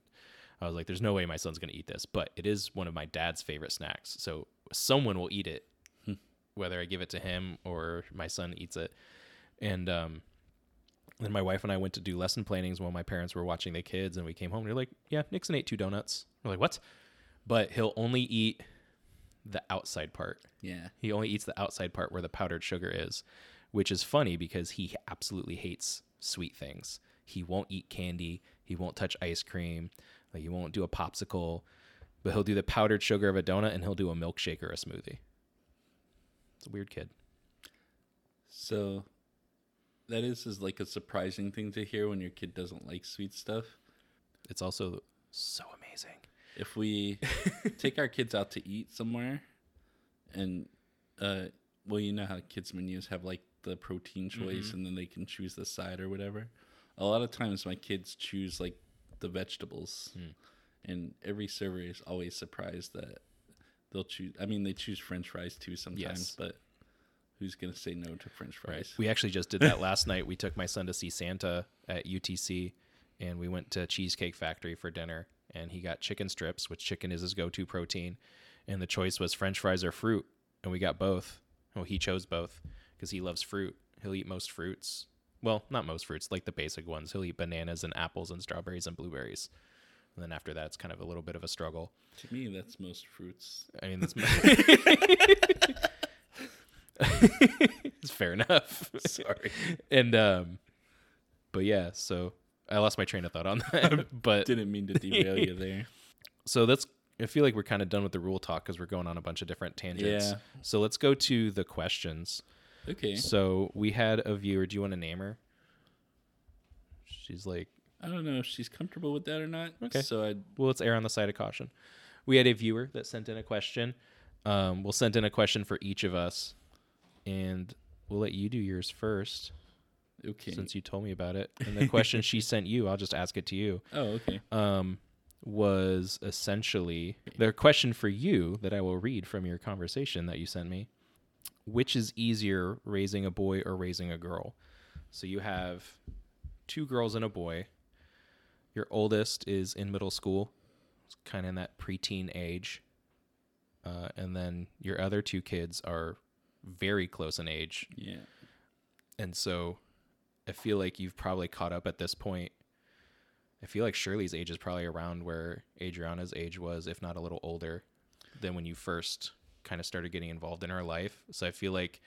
I was like, "There's no way my son's gonna eat this," but it is one of my dad's favorite snacks. So someone will eat it, whether I give it to him or my son eats it. And um, then my wife and I went to do lesson plannings while my parents were watching the kids, and we came home. and we're like, "Yeah, Nixon ate two donuts." We're like, "What?" But he'll only eat the outside part.
Yeah.
He only eats the outside part where the powdered sugar is, which is funny because he absolutely hates sweet things. He won't eat candy. He won't touch ice cream. Like he won't do a popsicle, but he'll do the powdered sugar of a donut and he'll do a milkshake or a smoothie. It's a weird kid.
So that is is like a surprising thing to hear when your kid doesn't like sweet stuff.
It's also so amazing.
If we take our kids out to eat somewhere and uh well you know how kids menus have like the protein choice and then they can choose the side or whatever. A lot of times my kids choose like the vegetables. And every server is always surprised that they'll choose I mean they choose french fries too sometimes,
Yes.
but who's going to say no to french fries?
We actually just did that last night. We took my son to see Santa at UTC and we went to Cheesecake Factory for dinner and he got chicken strips, which chicken is his go-to protein, and the choice was french fries or fruit, and we got both. Well, he chose both because he loves fruit. He'll eat most fruits. Well, not most fruits, like the basic ones. He'll eat bananas and apples and strawberries and blueberries. And then after that, it's kind of a little bit of a struggle.
To me that's most fruits.
I mean, that's it's fair enough.
Sorry.
and um but yeah so i lost my train of thought on that but
Didn't mean to derail you there.
so that's i feel like we're kind of done with the rule talk because we're going on a bunch of different tangents
Yeah.
so let's go to the questions
Okay.
so we had a viewer do you want to name her she's like
I don't know if she's comfortable with that or not.
Okay.
So I
well let's err on the side of caution we had a viewer that sent in a question um, we'll send in a question for each of us and we'll let you do yours first
okay.
since you told me about it and the question she sent you i'll just ask it to you
oh, okay.
um, was essentially their question for you that I will read from your conversation that you sent me. Which is easier, raising a boy or raising a girl? So you have two girls and a boy. Your oldest is in middle school, kind of in that preteen age. Uh, and then your other two kids are very close in age.
Yeah.
And so I feel like you've probably caught up at this point. I feel like Shirley's age is probably around where Adriana's age was, if not a little older than when you first kind of started getting involved in her life. So I feel like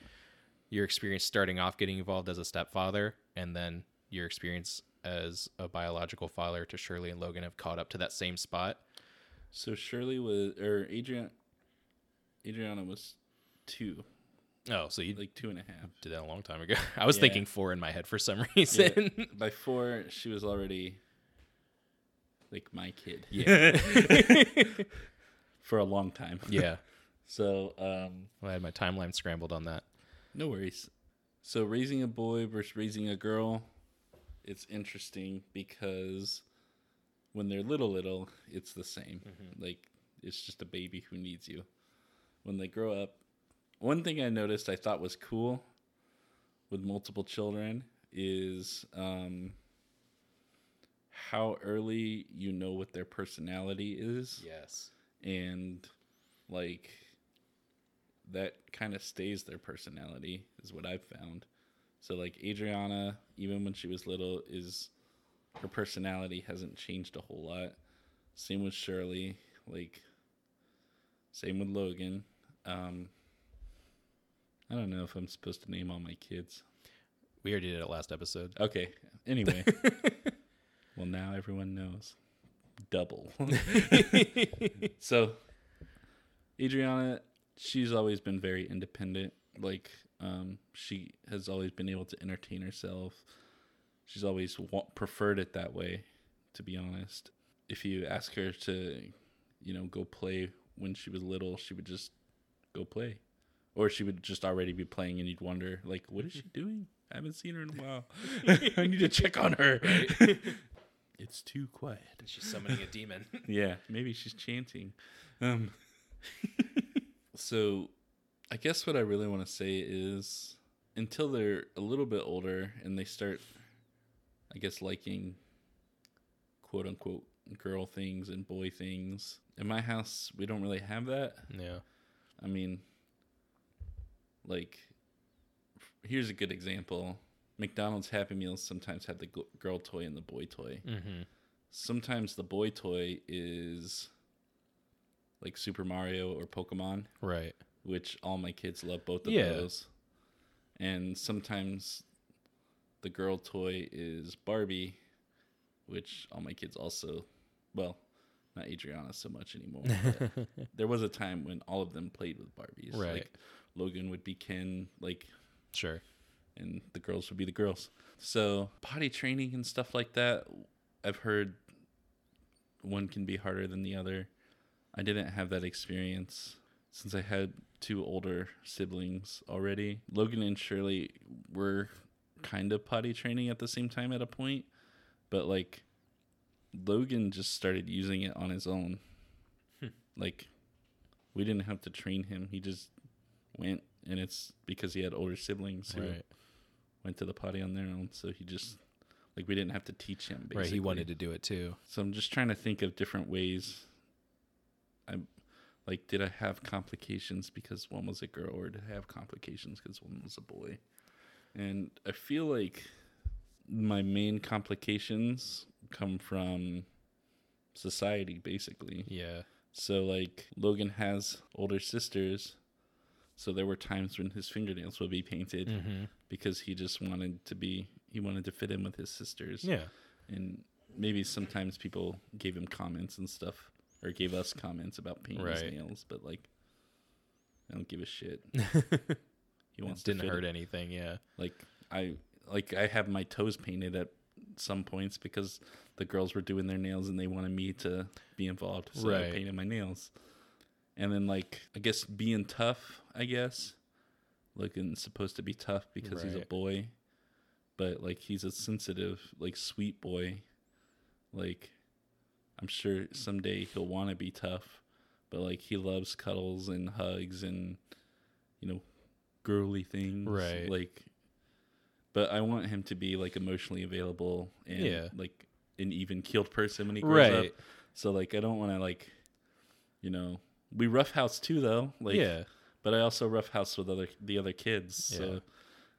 your experience starting off getting involved as a stepfather and then your experience as a biological father to Shirley and Logan have caught up to that same spot.
So Shirley was, or Adrian, Adriana was two,
Oh, so you
like two and a half.
did that a long time ago. I was
Yeah.
thinking four in my head for some reason.
By four, she was already like my kid
Yeah.
for a long time.
yeah.
So, um,
Well, I had my timeline scrambled on that.
no worries. So raising a boy versus raising a girl, it's interesting because when they're little, little, it's the same. Like it's just a baby who needs you. When they grow up, one thing I noticed I thought was cool with multiple children is um, how early you know what their personality is
Yes.
and like that kind of stays their personality is what I've found. So like Adriana, even when she was little, is her personality hasn't changed a whole lot. Same with Shirley, like same with Logan. Um I don't know if I'm supposed to name all my kids.
We already did it last episode.
Okay. Anyway. well, now everyone knows. Double. so, Adriana, she's always been very independent. Like, um, she has always been able to entertain herself. She's always wa- preferred it that way, to be honest. If you ask her to, you know, go play when she was little, she would just go play. Or she would just already be playing and you'd wonder, like, what is she doing? I haven't seen her in a while. I need to check on her. it's too quiet.
She's summoning a demon.
Yeah, maybe she's chanting. Um, so, I guess what I really want to say is until they're a little bit older and they start, I guess, liking quote unquote girl things and boy things. In my house, we don't really have that.
yeah.
I mean, like, here's a good example. McDonald's Happy Meals sometimes have the girl toy and the boy toy.
Mm-hmm.
Sometimes the boy toy is like Super Mario or Pokemon,
Right.
which all my kids love both of
Yeah.
those. And sometimes the girl toy is Barbie, which all my kids also, well, not Adriana so much anymore. there was a time when all of them played with Barbies.
Right.
Like Logan would be Ken, like,
Sure.
and the girls would be the girls. So potty training and stuff like that, I've heard one can be harder than the other. I didn't have that experience since I had two older siblings already. Logan and Shirley were kind of potty training at the same time at a point, but like Logan just started using it on his own. Hmm. like we didn't have to train him. He just went and it's because he had older siblings who
Right.
went to the potty on their own, so he just like we didn't have to teach him. Basically.
Right. He wanted to do it too.
So I'm just trying to think of different ways. I like, did I have complications because one was a girl, or did I have complications because one was a boy? And I feel like my main complications come from society, basically.
Yeah.
So like Logan has older sisters, so there were times when his fingernails would be painted
Mm-hmm.
because he just wanted to be he wanted to fit in with his sisters
Yeah.
and maybe sometimes people gave him comments and stuff or gave us comments about painting his nails but like i don't give a shit he wants
didn't hurt
it.
anything. Yeah.
like i like i have my toes painted at some points because the girls were doing their nails and they wanted me to be involved so i
Right.
painted my nails and then like i guess being tough i guess Looking supposed to be tough because he's a boy but like he's a sensitive like sweet boy like i'm sure someday he'll want to be tough but like he loves cuddles and hugs and you know girly things
Right.
like but i want him to be like emotionally available and
Yeah.
like an even keeled person when he grows up so like i don't want to like you know we roughhouse too though like
yeah.
but I also roughhouse with other the other kids.
Yeah.
So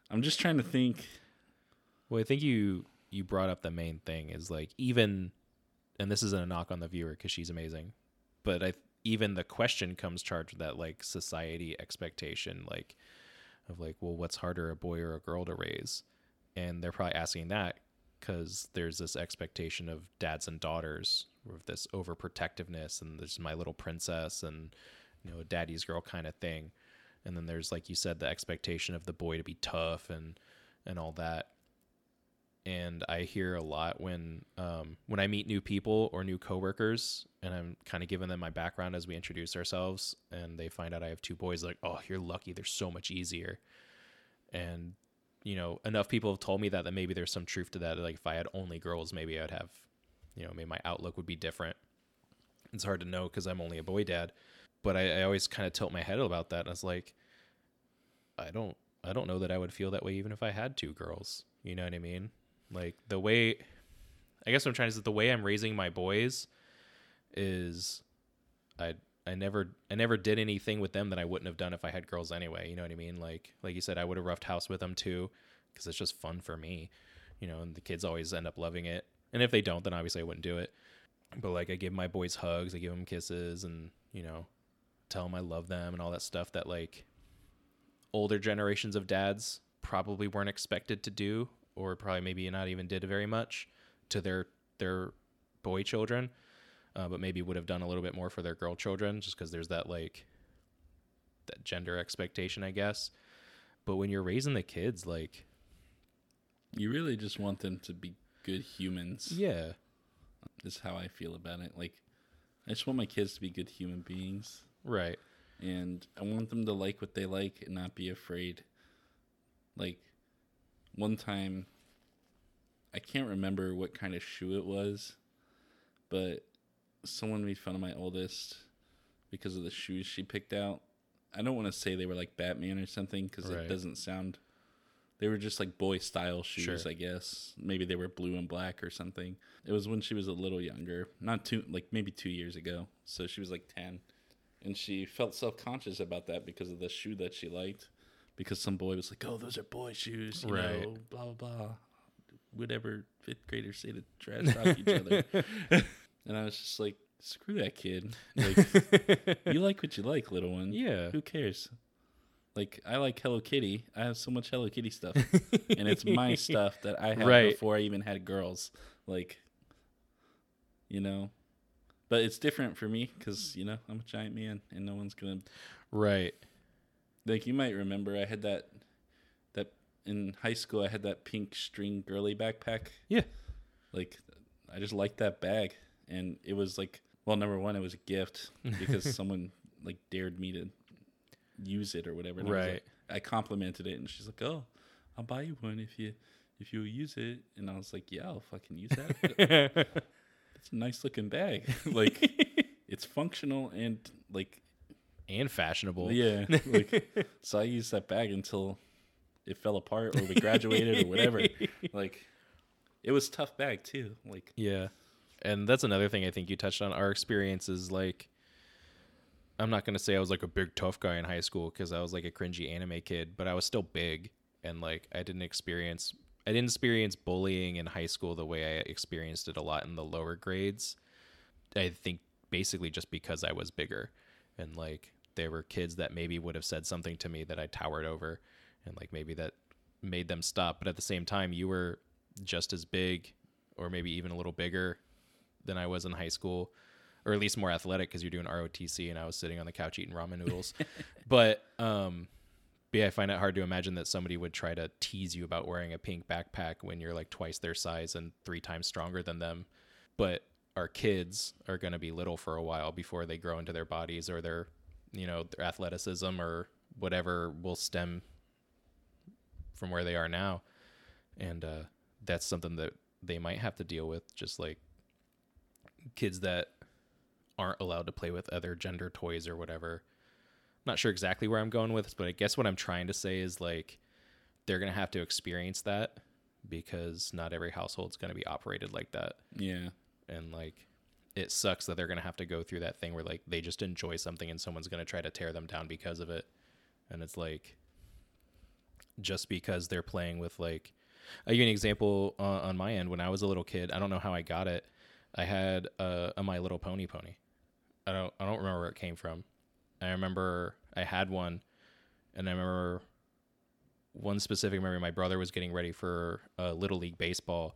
I'm just trying to think.
Well, I think you you brought up the main thing is like even, and this isn't a knock on the viewer because she's amazing, but I even the question comes charged with that like society expectation like of like well what's harder a boy or a girl to raise, and they're probably asking that because there's this expectation of dads and daughters with this overprotectiveness and there's my little princess and you know daddy's girl kind of thing. And then there's like you said the expectation of the boy to be tough and and all that. And i hear a lot when um when i meet new people or new coworkers and i'm kind of giving them my background as we introduce ourselves and they find out i have two boys like oh you're lucky. They're so much easier. And you know enough people have told me that that maybe there's some truth to that. Like if i had only girls maybe i'd have you know maybe my outlook would be different it's hard to know because i'm only a boy dad but I, I always kind of tilt my head about that. And I was like, I don't, I don't know that I would feel that way even if I had two girls. You know what I mean? Like the way, I guess what I'm trying to say, the way I'm raising my boys is, I, I never, I never did anything with them that I wouldn't have done if I had girls anyway. You know what I mean? Like, like you said, I would have roughed house with them too, because it's just fun for me. You know, and the kids always end up loving it. And if they don't, then obviously I wouldn't do it. But like I give my boys hugs, I give them kisses, and you know, tell them I love them and all that stuff that like older generations of dads probably weren't expected to do or probably maybe not even did very much to their their boy children uh, but maybe would have done a little bit more for their girl children just because there's that like that gender expectation i guess but when you're raising the kids like
You really just want them to be good humans.
yeah
Is how I feel about it. Like, I just want my kids to be good human beings,
right
and I want them to like what they like and not be afraid. Like, one time, I can't remember what kind of shoe it was, but someone made fun of my oldest because of the shoes she picked out. I don't want to say they were like Batman or something because
Right.
it doesn't sound. They were just like boy style shoes,
Sure.
I guess. Maybe they were blue and black or something. It was when she was a little younger, not too like maybe two years ago. So she was like ten, and she felt self conscious about that because of the shoe that she liked. Because some boy was like, "Oh, those are boy shoes," you
Right.
know, blah blah blah. Whatever fifth graders say to trash talk each other. And I was just like, "Screw that kid! Like, you like what you like, little one.
Yeah.
Who cares? Like, I like Hello Kitty. I have so much Hello Kitty stuff, and it's my stuff that I had
Right.
before I even had girls. Like, you know, but it's different for me because you know I'm a giant man, and no one's gonna
Right.
like. You might remember I had that that in high school. I had that pink string girly backpack.
Yeah.
Like, I just liked that bag, and it was like, well, number one, it was a gift because someone like dared me to use it or whatever. and I
Right.
like- I complimented it, and she's like, "Oh, I'll buy you one if you if you use it." And I was like, "Yeah, I'll fucking use that. it's a nice looking bag. like, it's functional and like,
and fashionable.
yeah. Like, so I used that bag until it fell apart or we graduated or whatever. Like, it was a tough bag too. Like,
Yeah. And that's another thing I think you touched on. Our experience is like, I'm not to say I was like a big tough guy in high school because I was like a cringy anime kid, but I was still big. And like, I didn't experience, I didn't experience bullying in high school the way I experienced it a lot in the lower grades. I think basically just because I was bigger. And like, there were kids that maybe would have said something to me that I towered over. And like, maybe that made them stop. But at the same time, you were just as big or maybe even a little bigger than I was in high school, or at least more athletic because you're doing ROTC and I was sitting on the couch eating ramen noodles. but um, but yeah, I find it hard to imagine that somebody would try to tease you about wearing a pink backpack when you're like twice their size and three times stronger than them. But our kids are going to be little for a while before they grow into their bodies or their, you know, their athleticism or whatever will stem from where they are now. And uh, that's something that they might have to deal with, just like kids that aren't allowed to play with other gender toys or whatever. I'm not sure exactly where I'm going with this, but I guess what I'm trying to say is like they're going to have to experience that because not every household's going to be operated like that.
yeah.
And like it sucks that they're going to have to go through that thing where like they just enjoy something and someone's going to try to tear them down because of it. And it's like just because they're playing with like I'll give you an example uh, on my end. When I was a little kid, I don't know how I got it. I had a, a My Little Pony pony. I don't I don't remember where it came from. I remember I had one, and I remember one specific memory. My brother was getting ready for uh, little league baseball,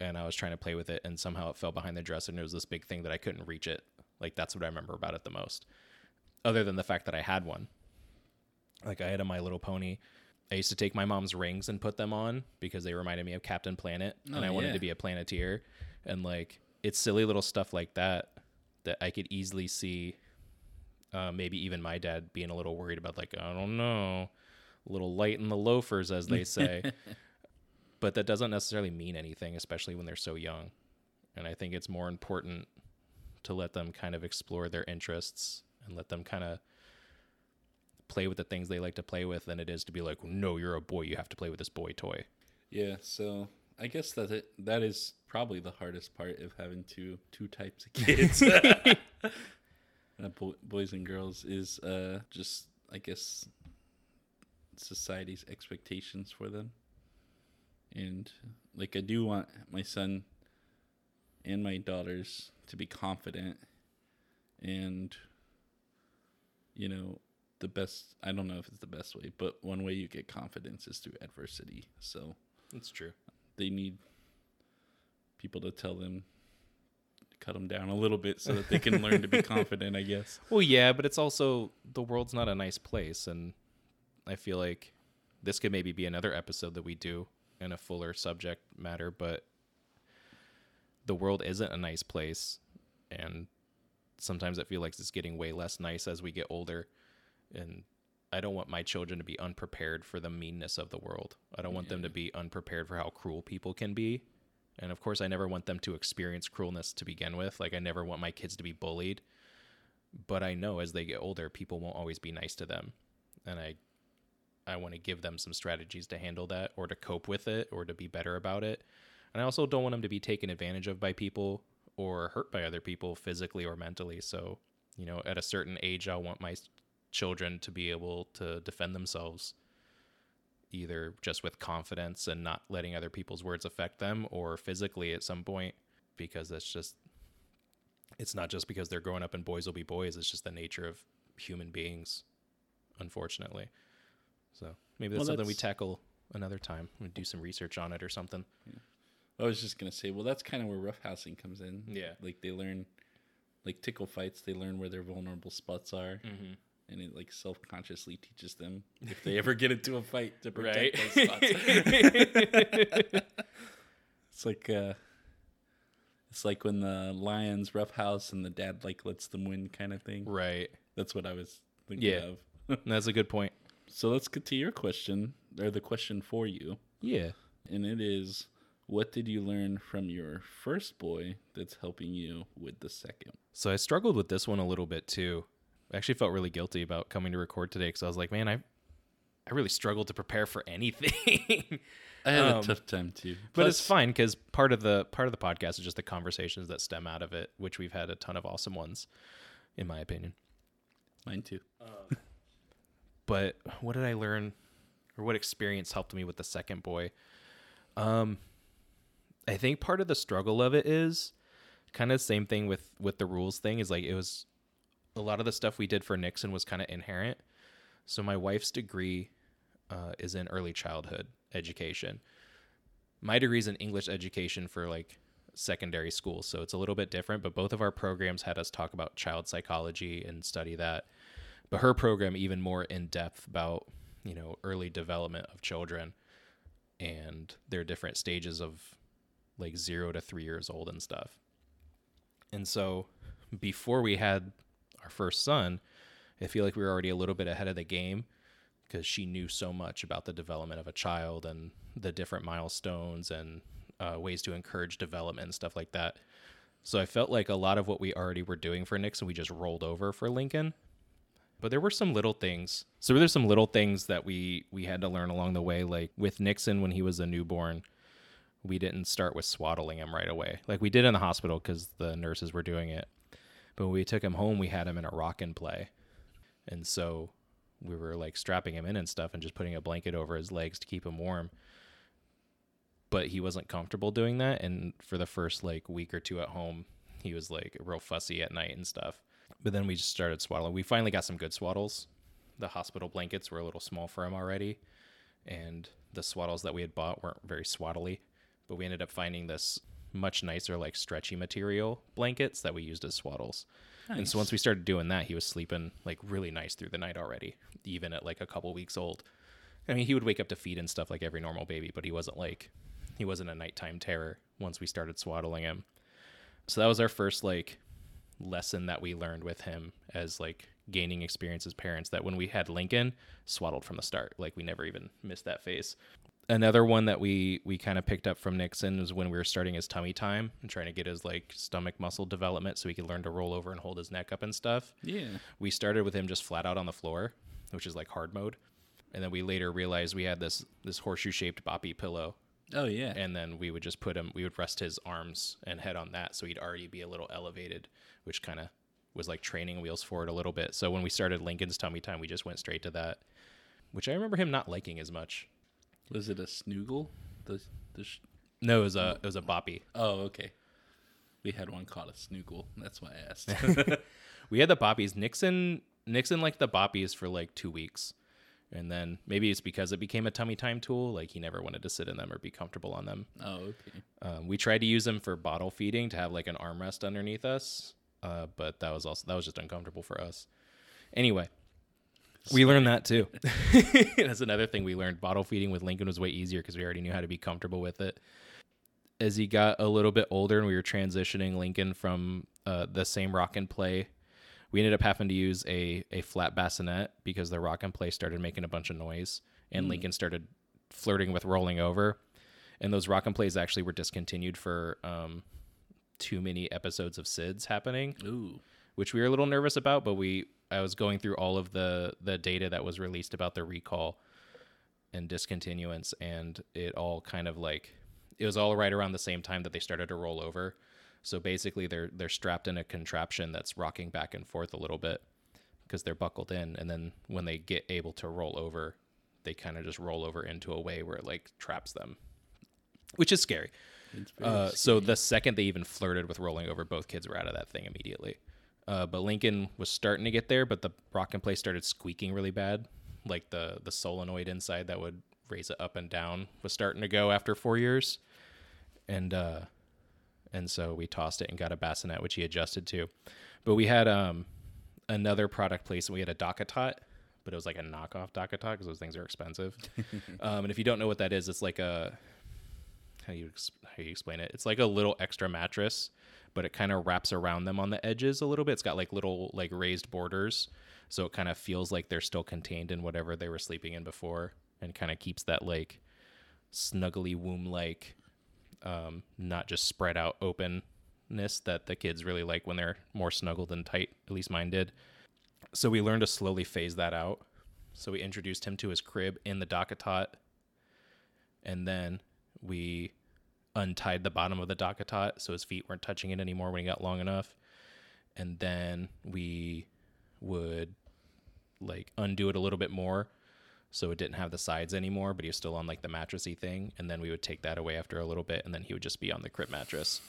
and I was trying to play with it, and somehow it fell behind the dresser, and it was this big thing that I couldn't reach it. Like that's what I remember about it the most. Other than the fact that I had one, like I had a My Little Pony. I used to take my mom's rings and put them on because they reminded me of Captain Planet, and
Oh,
I wanted to be a Planeteer. And like it's silly little stuff like that that I could easily see. Uh, maybe even my dad being a little worried about, like I don't know, a little light in the loafers, as they say. but that doesn't necessarily mean anything, especially when they're so young. And I think it's more important to let them kind of explore their interests and let them kind of play with the things they like to play with than it is to be like, no, you're a boy, you have to play with this boy toy.
Yeah, so I guess that it, that is probably the hardest part of having two two types of kids, bo- boys and girls, is uh, just I guess society's expectations for them. And like I do want my son and my daughters to be confident and you know the best I don't know if it's the best way, but one way you get confidence is through adversity. So
That's true.
They need people to tell them to cut them down a little bit so that they can learn to be confident i guess
Well, yeah, but it's also the world's not a nice place, and I feel like this could maybe be another episode that we do in a fuller subject matter. But the world isn't a nice place, and sometimes I feel like it's getting way less nice as we get older, and I don't want my children to be unprepared for the meanness of the world. I don't want them to be unprepared for how cruel people can be. And of course, I never want them to experience cruelness to begin with. Like, I never want my kids to be bullied but I know as they get older, people won't always be nice to them, and I, I want to give them some strategies to handle that, or to cope with it, or to be better about it. And I also don't want them to be taken advantage of by people or hurt by other people physically or mentally. So you know, at a certain age, I want my children to be able to defend themselves either just with confidence and not letting other people's words affect them or physically at some point because that's just it's not just because they're growing up and boys will be boys it's just the nature of human beings unfortunately so maybe that's
Well,
something we tackle another time we do some research on it or something
I was just gonna say, well, that's kind of where roughhousing comes in.
Yeah.
like they learn, like tickle fights, they learn where their vulnerable spots are,
mm-hmm.
And it like self consciously teaches them if they ever get into a fight to protect
Right.
those spots. it's like uh, it's like when the lions roughhouse and the dad like lets them win kind of thing.
right
That's what I was thinking
Yeah.
of.
that's a good point
So let's get to your question, or the question for you.
yeah
And it is what did you learn from your first boy that's helping you with the second?
So I struggled with this one a little bit too. I actually felt really guilty about coming to record today because I was like, man, I, I really struggled to prepare for anything.
I had
Um,
a tough time too.
but it's fine because part of the part of the podcast is just the conversations that stem out of it, which we've had a ton of awesome ones, in my opinion.
Mine too.
But what did I learn, or what experience helped me with the second boy? Um, I think part of the struggle of it is kind of the same thing with with the rules thing. Is like it was a lot of the stuff we did for Nixon was kind of inherent. So my wife's degree uh, is in early childhood education. My degree is in English education for like secondary school, so it's a little bit different. But both of our programs had us talk about child psychology and study that but her program even more in depth about you know early development of children and their different stages of like zero to three years old and stuff and so before we had our first son i feel like we were already a little bit ahead of the game because she knew so much about the development of a child and the different milestones and uh, ways to encourage development and stuff like that so i felt like a lot of what we already were doing for nixon we just rolled over for lincoln but there were some little things. So there's some little things that we we had to learn along the way. Like with Nixon when he was a newborn, we didn't start with swaddling him right away. Like we did in the hospital because the nurses were doing it. But when we took him home, we had him in a rock and play, and so we were like strapping him in and stuff, and just putting a blanket over his legs to keep him warm. But he wasn't comfortable doing that, and for the first like week or two at home, he was like real fussy at night and stuff. But then we just started swaddling. We finally got some good swaddles. The hospital blankets were a little small for him already, and the swaddles that we had bought weren't very swaddly. But we ended up finding this much nicer, like stretchy material blankets that we used as swaddles. And so once we started doing that, he was sleeping like really nice through the night already, even at like a couple weeks old. I mean, he would wake up to feed and stuff like every normal baby, but he wasn't like he wasn't a nighttime terror once we started swaddling him. So that was our first like lesson that we learned with him as like gaining experience as parents that when we had Lincoln swaddled from the start like we never even missed that phase another one that we we kind of picked up from Nixon was when we were starting his tummy time and trying to get his like stomach muscle development so he could learn to roll over and hold his neck up and stuff.
Yeah.
we started with him just flat out on the floor which is like hard mode. And then we later realized we had this this horseshoe shaped boppy pillow.
Oh yeah.
and then we would just put him we would rest his arms and head on that so he'd already be a little elevated which kind of was like training wheels for it a little bit. So when we started lincoln's tummy time we just went straight to that which i remember him not liking as much
Was it a snoogle? The the sh-
no it was a it was a boppy
Oh, okay. We had one called a snoogle. That's why I asked.
we had the boppies nixon nixon liked the boppies for like two weeks and then maybe it's because it became a tummy time tool like he never wanted to sit in them or be comfortable on them
oh, okay.
Um, we tried to use them for bottle feeding to have like an armrest underneath us, uh, but that was also that was just uncomfortable for us. Anyway, we learned that too. That's another thing we learned. Bottle feeding with Lincoln was way easier because we already knew how to be comfortable with it. As he got a little bit older and we were transitioning Lincoln from uh, the same rock and play, we ended up having to use a a flat bassinet because the rock and play started making a bunch of noise, and Lincoln started flirting with rolling over and those rock and plays actually were discontinued for um, too many episodes of SIDS happening,
Ooh.
which we were a little nervous about. But we, I was going through all of the the data that was released about the recall and discontinuance, and it all kind of like it was all right around the same time that they started to roll over. So basically, they're they're strapped in a contraption that's rocking back and forth a little bit because they're buckled in, and then when they get able to roll over, they kind of just roll over into a way where it like traps them, which is scary. Uh, so the second they even flirted with rolling over, both kids were out of that thing immediately. Uh, but Lincoln was starting to get there, but the rock and play started squeaking really bad. Like the the solenoid inside that would raise it up and down was starting to go after four years, and uh, and so we tossed it and got a bassinet, which he adjusted to. But we had um another product placement. We had a DockATot, but it was like a knockoff DockATot because those things are expensive. um, and if you don't know what that is, it's like a how you how you explain it. It's like a little extra mattress, but it kind of wraps around them on the edges a little bit. It's got like little like raised borders, so it kind of feels like they're still contained in whatever they were sleeping in before, and kind of keeps that like snuggly womb like, um, not just spread out openness that the kids really like when they're more snuggled and tight. At least mine did. So we learned to slowly phase that out. So we introduced him to his crib in the DockATot, and then we untied the bottom of the DockATot so his feet weren't touching it anymore when he got long enough. And then we would like undo it a little bit more so it didn't have the sides anymore, but he was still on like the mattressy thing. And then we would take that away after a little bit, and then he would just be on the crib mattress.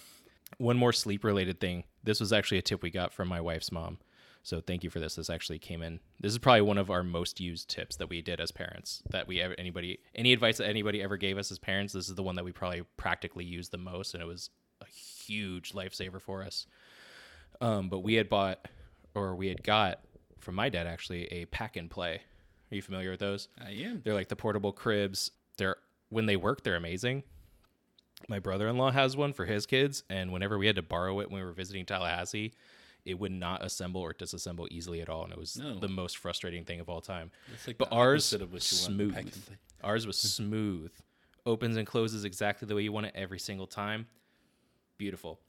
One more sleep related thing. This was actually a tip we got from my wife's mom. So thank you for this. This actually came in. This is probably one of our most used tips that we did as parents. That we ever anybody any advice that anybody ever gave us as parents. This is the one that we probably practically used the most, and it was a huge lifesaver for us. Um, but we had bought, or we had got from my dad actually a pack and play. Are you familiar with those?
I am.
They're like the portable cribs. They're when they work, they're amazing. My brother-in-law has one for his kids, and whenever we had to borrow it when we were visiting Tallahassee, it would not assemble or disassemble easily at all, and it was
No.
the most frustrating thing of all time.
Like
But ours
opposite of what you want in
smooth.
pack and play.
Ours was smooth, opens and closes exactly the way you want it every single time. Beautiful.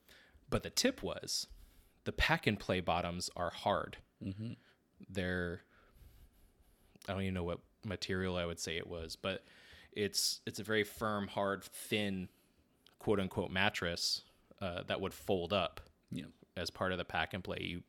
But the tip was, the pack and play bottoms are hard.
Mm-hmm.
They're I don't even know what material I would say it was, but it's it's a very firm, hard, thin, quote unquote mattress uh, that would fold up
Yeah.
As part of the pack and play. You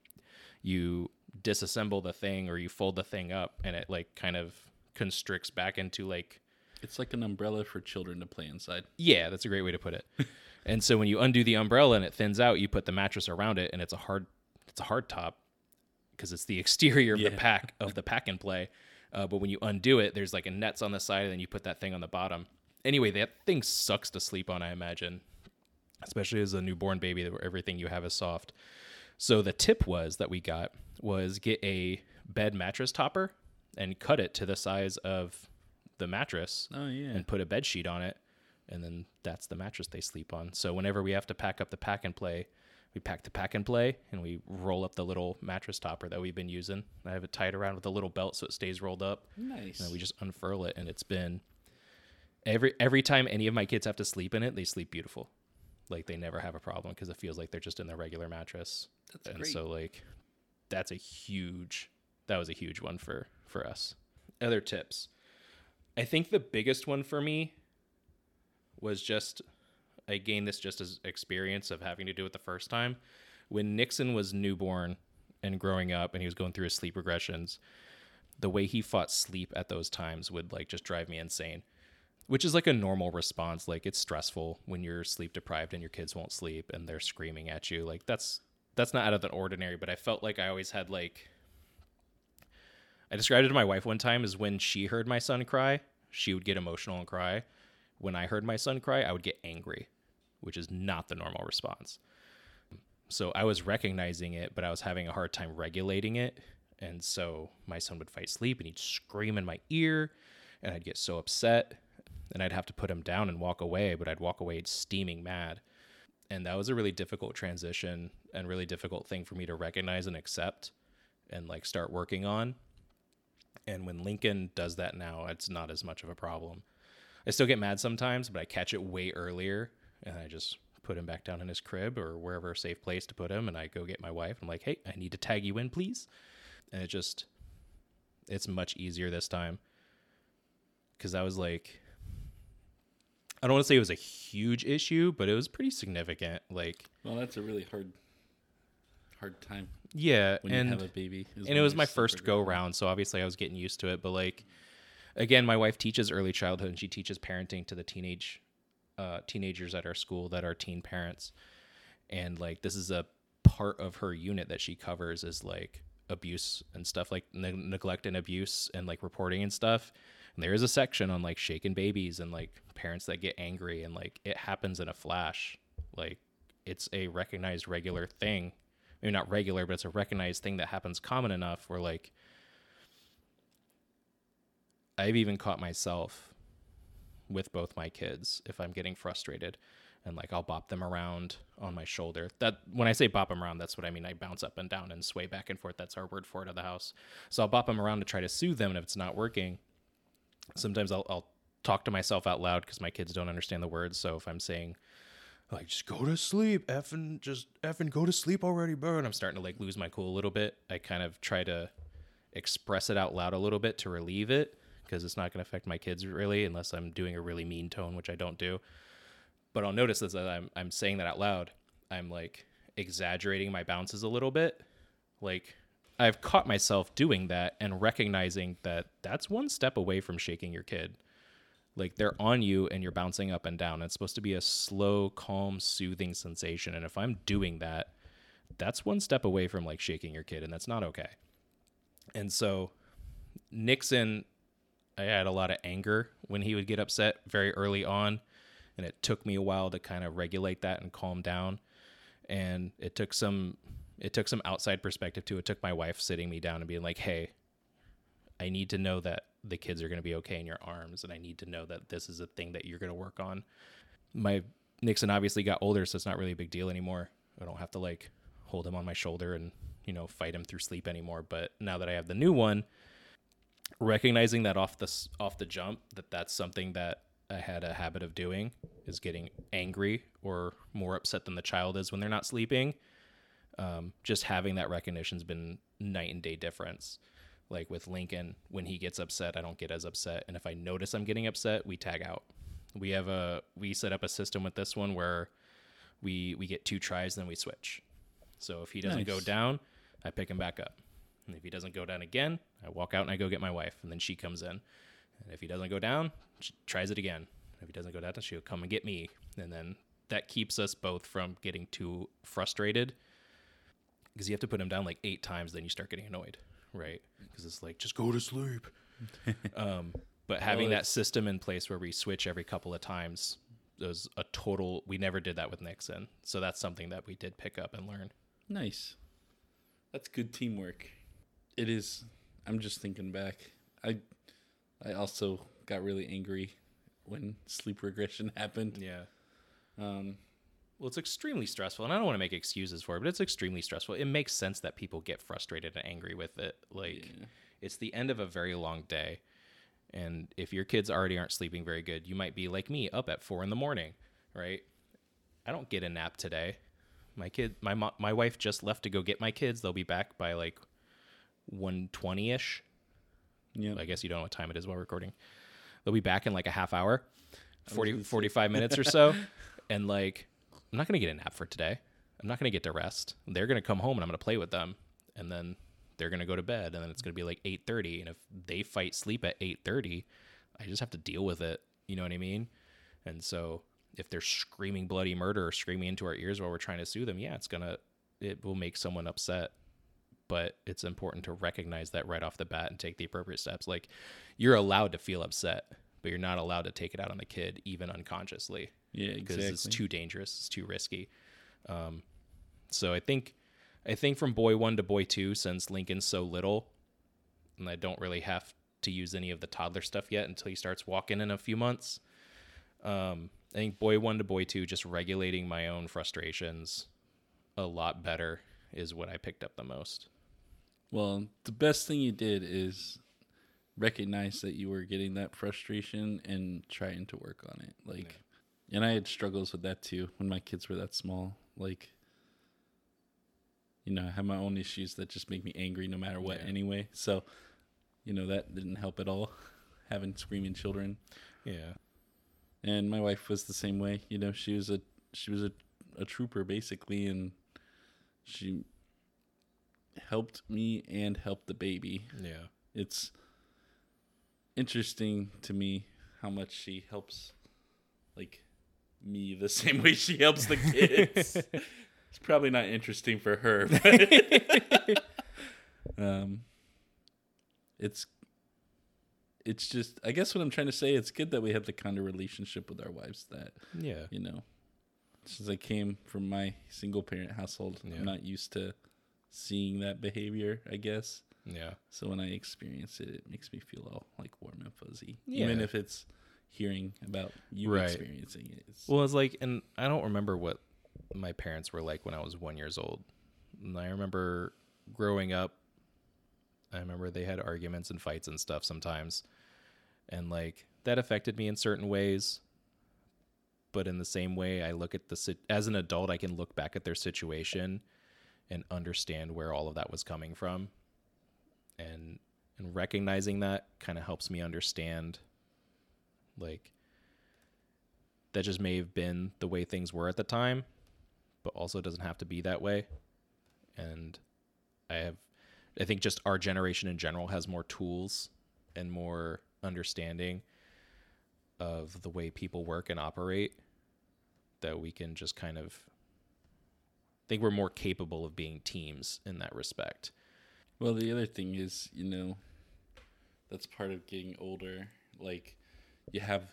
you disassemble the thing or you fold the thing up, and it like kind of constricts back into like
It's like an umbrella for children to play inside.
yeah, that's a great way to put it. and so when you undo the umbrella and it thins out, you put the mattress around it, and it's a hard it's a hard top because it's the exterior of the pack of the pack and play. Uh, but when you undo it, there's like a nets on the side, and then you put that thing on the bottom. Anyway, that thing sucks to sleep on. I imagine, especially as a newborn baby, where everything you have is soft. So the tip was that we got was get a bed mattress topper and cut it to the size of the mattress
Oh yeah.
and put a bed sheet on it, and then that's the mattress they sleep on. So whenever we have to pack up the pack and play, we pack the pack and play, and we roll up the little mattress topper that we've been using. I have it tied around with a little belt so it stays rolled up,
nice.
and then we just unfurl it, and it's been every every time any of my kids have to sleep in it, they sleep beautiful. Like they never have a problem because it feels like they're just in their regular mattress.
That's
and
great.
so like that's a huge that was a huge one for for us. Other tips. I think the biggest one for me was just I gained this just as experience of having to do it the first time. When Nixon was newborn and growing up and he was going through his sleep regressions, the way he fought sleep at those times would like just drive me insane. Which is like a normal response. Like it's stressful when you're sleep deprived and your kids won't sleep and they're screaming at you. Like that's that's not out of the ordinary, but I felt like I always had like I described it to my wife one time is when she heard my son cry, she would get emotional and cry. When I heard my son cry, I would get angry, which is not the normal response. So I was recognizing it, but I was having a hard time regulating it. And so my son would fight sleep and he'd scream in my ear, and I'd get so upset. And I'd have to put him down and walk away, but I'd walk away steaming mad. And that was a really difficult transition and really difficult thing for me to recognize and accept and like start working on. And when Lincoln does that now, it's not as much of a problem. I still get mad sometimes, but I catch it way earlier and I just put him back down in his crib or wherever a safe place to put him. And I go get my wife. I'm like, hey, I need to tag you in, please. And it just, it's much easier this time. Cause I was like, I don't want to say it was a huge issue, but it was pretty significant. Like,
Well, that's a really hard, hard time
yeah,
when
and
you have a baby.
and it was my first go round, so obviously I was getting used to it. But like, again, my wife teaches early childhood, and she teaches parenting to the teenage uh, teenagers at our school that are teen parents, and like this is a part of her unit that she covers is like abuse and stuff like ne- neglect and abuse and like reporting and stuff. And there is a section on like shaken babies and like parents that get angry and like it happens in a flash. Like it's a recognized regular thing maybe not regular, but it's a recognized thing that happens common enough where like I've even caught myself with both my kids if I'm getting frustrated and like I'll bop them around on my shoulder. That when I say bop them around, that's what I mean. I bounce up and down and sway back and forth. That's our word for it at the house. So I'll bop them around to try to soothe them, and if it's not working, sometimes I'll, I'll talk to myself out loud because my kids don't understand the words. So if I'm saying like just go to sleep, effing just effing go to sleep already, bro, and I'm starting to like lose my cool a little bit, I kind of try to express it out loud a little bit to relieve it because it's not going to affect my kids really unless I'm doing a really mean tone, which I don't do. But I'll notice as I'm I'm saying that out loud, I'm like exaggerating my bounces a little bit. Like I've caught myself doing that and recognizing that that's one step away from shaking your kid. Like they're on you and you're bouncing up and down. It's supposed to be a slow, calm, soothing sensation. And if I'm doing that, that's one step away from like shaking your kid, and that's not okay. And so Nixon, I had a lot of anger when he would get upset very early on. And it took me a while to kind of regulate that and calm down. And it took some it took some outside perspective too. It took my wife sitting me down and being like, "Hey, I need to know that the kids are going to be okay in your arms, and I need to know that this is a thing that you're going to work on." My Nixon obviously got older, so it's not really a big deal anymore. I don't have to like hold him on my shoulder and you know fight him through sleep anymore. But now that I have the new one, recognizing that off the off the jump that that's something that I had a habit of doing is getting angry or more upset than the child is when they're not sleeping. Um, just having that recognition's been night and day difference. Like with Lincoln, when he gets upset, I don't get as upset, and if I notice I'm getting upset, we tag out. We have a we set up a system with this one where we we get two tries, then we switch. So if he doesn't go down, I pick him back up. And if he doesn't go down again, I walk out and I go get my wife, and then she comes in. And if he doesn't go down, she tries it again. If he doesn't go down, she'll come and get me. And then that keeps us both from getting too frustrated because you have to put him down like eight times, then you start getting annoyed, right? Because it's like, just go to sleep. um, but having that system in place where we switch every couple of times was a total, we never did that with Nixon. So that's something that we did pick up and learn.
Nice. That's good teamwork. It is. I'm just thinking back. I I also got really angry when sleep regression happened.
Yeah.
Um,
Well, it's extremely stressful, and I don't want to make excuses for it, but it's extremely stressful. It makes sense that people get frustrated and angry with it. Like,
Yeah.
it's the end of a very long day, and if your kids already aren't sleeping very good, you might be like me, up at four in the morning, right? I don't get a nap today. My kid, my mo- my wife just left to go get my kids. They'll be back by like one twenty ish.
yeah.
I guess you don't know what time it is while recording. They'll be back in like a half hour, 40, 45 minutes or so. And like, I'm not going to get a nap for today. I'm not going to get to rest. They're going to come home and I'm going to play with them. And then they're going to go to bed. And then it's going to be like 8.30. And if they fight sleep at 8.30, I just have to deal with it. You know what I mean? And so if they're screaming bloody murder or screaming into our ears while we're trying to soothe them, yeah, it's going to, it will make someone upset but it's important to recognize that right off the bat and take the appropriate steps. Like you're allowed to feel upset, but you're not allowed to take it out on the kid even unconsciously
yeah,
because
exactly.
it's too dangerous, it's too risky. Um, so I think I think from boy 1 to boy 2 since Lincoln's so little and I don't really have to use any of the toddler stuff yet until he starts walking in a few months. Um, I think boy 1 to boy 2 just regulating my own frustrations a lot better is what I picked up the most.
Well, the best thing you did is recognize that you were getting that frustration and trying to work on it. Like, and I had struggles with that too when my kids were that small. Like, you know, I have my own issues that just make me angry no matter what
Yeah.
anyway. So, you know, that didn't help at all having screaming children.
Yeah.
and my wife was the same way. You know, she was a she was a, a trooper basically, and she helped me and helped the baby.
Yeah.
It's interesting to me how much she helps, like me, the same way she helps the kids. it's probably not interesting for her, but um, it's it's just I guess what I'm trying to say. It's good that we have the kind of relationship with our wives that
Yeah.
you know. Since I came from my single parent household,
Yeah.
I'm not used to seeing that behavior. I guess
Yeah.
so when I experience it, it makes me feel all like warm and fuzzy, even if it's hearing about you
Right.
experiencing it. It's,
Well, it's like, and I don't remember what my parents were like when I was one years old. And I remember growing up. I remember they had arguments and fights and stuff sometimes, and like that affected me in certain ways. But in the same way, I look at the as an adult, I can look back at their situation and understand where all of that was coming from, and and recognizing that kind of helps me understand, like that just may have been the way things were at the time, but also doesn't have to be that way. And I have, I think just our generation in general has more tools and more understanding of the way people work and operate that we can just kind of think we're more capable of being teams in that respect.
well, the other thing is, you know, that's part of getting older. Like, you have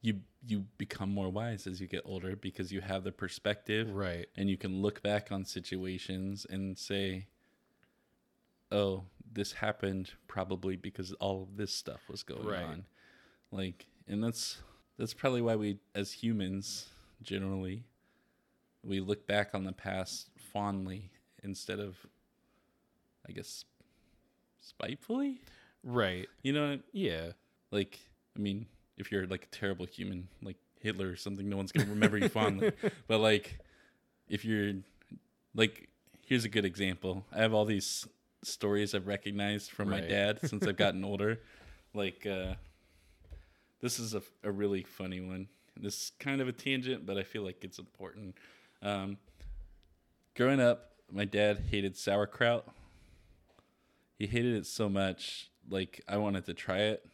you you become more wise as you get older because you have the perspective
Right.
and you can look back on situations and say oh this happened probably because all of this stuff was going
Right.
on like and that's that's probably why we as humans generally we look back on the past fondly instead of i guess spitefully
Right.
you know
Yeah.
like i mean if you're like a terrible human like hitler or something no one's gonna remember you fondly. But like if you're like here's a good example. I have all these stories i've recognized from my dad since i've gotten older. Like uh this is a, a really funny one. This is kind of a tangent but i feel like it's important. Um growing up my dad hated sauerkraut. He hated it so much like i wanted to try it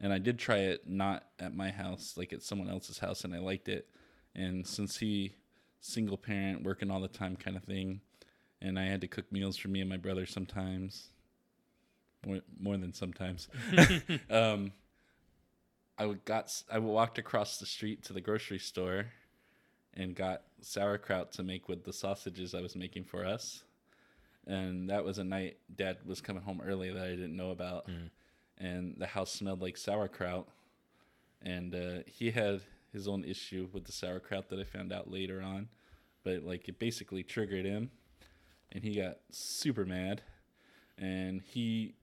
and I did try it not at my house, like at someone else's house, and I liked it. And since he single parent, working all the time, kind of thing, and I had to cook meals for me and my brother sometimes, more more than sometimes. um, I got I walked across the street to the grocery store, and got sauerkraut to make with the sausages I was making for us. And that was a night Dad was coming home early that I didn't know about and the house smelled like sauerkraut. And uh, he had his own issue with the sauerkraut that I found out later on, but like it basically triggered him, and he got super mad. And he,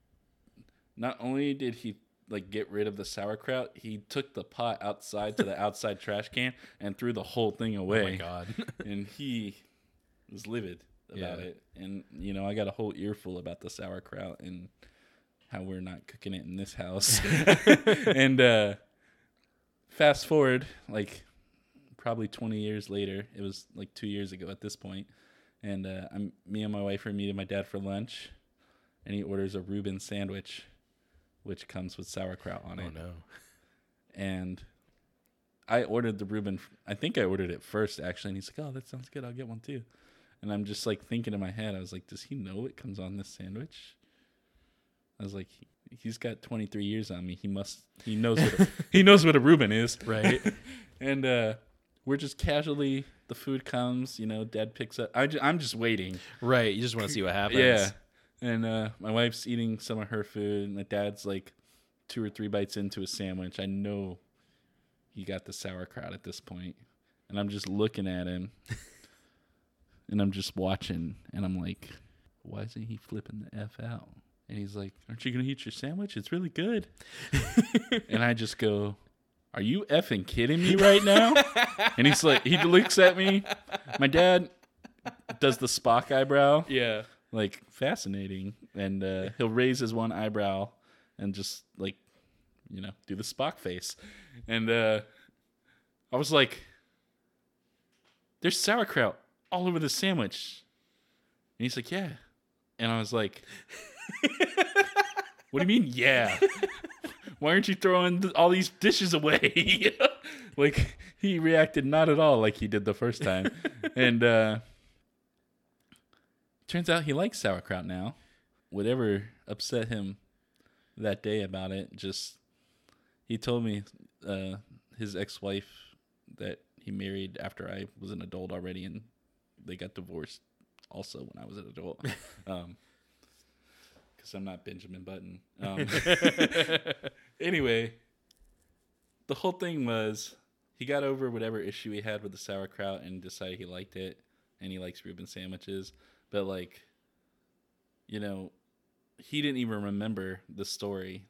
not only did he like get rid of the sauerkraut, he took the pot outside to the outside trash can and threw the whole thing away
Oh my god.
and he was livid about
Yeah.
it. And you know, I got a whole earful about the sauerkraut and how we're not cooking it in this house. and uh fast forward like probably 20 years later, it was like 2 years ago at this point, and uh I'm me and my wife are meeting my dad for lunch and he orders a Reuben sandwich which comes with sauerkraut on it.
oh no.
and I ordered the Reuben. I think I ordered it first actually, and he's like, "Oh, that sounds good. I'll get one too." And I'm just like thinking in my head, I was like, "Does he know it comes on this sandwich?" I was like, he, "He's got 23 years on me. He must. He knows what a, he knows what a Reuben is,
Right.
and uh, we're just casually. The food comes, you know. Dad picks up. I I'm just waiting.
right. You just want to see what happens.
Yeah. And uh, my wife's eating some of her food, and my dad's like two or three bites into a sandwich. I know he got the sauerkraut at this point, and I'm just looking at him, and I'm just watching, and I'm like, why isn't he flipping the f out? And he's like, "Aren't you gonna eat your sandwich? It's really good." and I just go, "Are you effing kidding me right now?" and he's like, he looks at me. My dad does the Spock eyebrow
Yeah.
like fascinating and uh, he'll raise his one eyebrow and just like you know, do the Spock face. And uh, I was like, there's sauerkraut all over the sandwich. And he's like, yeah. And I was like, what do you mean, yeah? Why aren't you throwing th- all these dishes away? like, he reacted not at all like he did the first time. and uh, turns out he likes sauerkraut now. Whatever upset him that day about it, just he told me uh, his ex-wife that he married after I was an adult already, and they got divorced also when I was an adult. um, because I'm not Benjamin Button. Um, anyway, the whole thing was he got over whatever issue he had with the sauerkraut and decided he liked it, and he likes Reuben sandwiches. But like, you know, he didn't even remember the story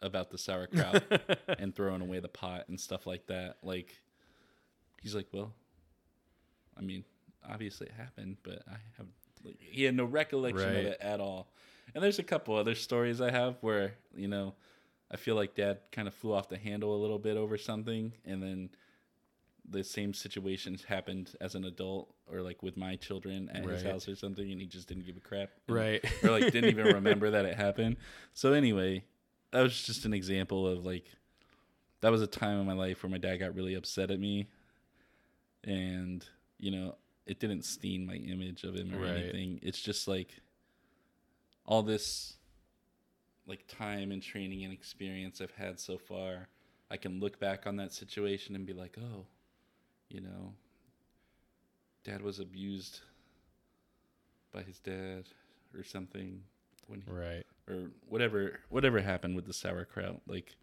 about the sauerkraut and throwing away the pot and stuff like that. Like, he's like, well, I mean, obviously it happened, but I have. Like, he had no recollection
Right.
of it at all. And there's a couple other stories I have where you know, I feel like Dad kind of flew off the handle a little bit over something, and then the same situations happened as an adult or like with my children at his house or something, and he just didn't give a crap. And-
Right.
or like didn't even remember that it happened. So anyway, that was just an example of like that was a time in my life where my dad got really upset at me and you know, it didn't stain my image of him or
Right.
anything. It's just like all this like time and training and experience I've had so far, I can look back on that situation and be like, "Oh, you know, dad was abused by his dad or something when he,
Right.
or whatever whatever happened with the sauerkraut like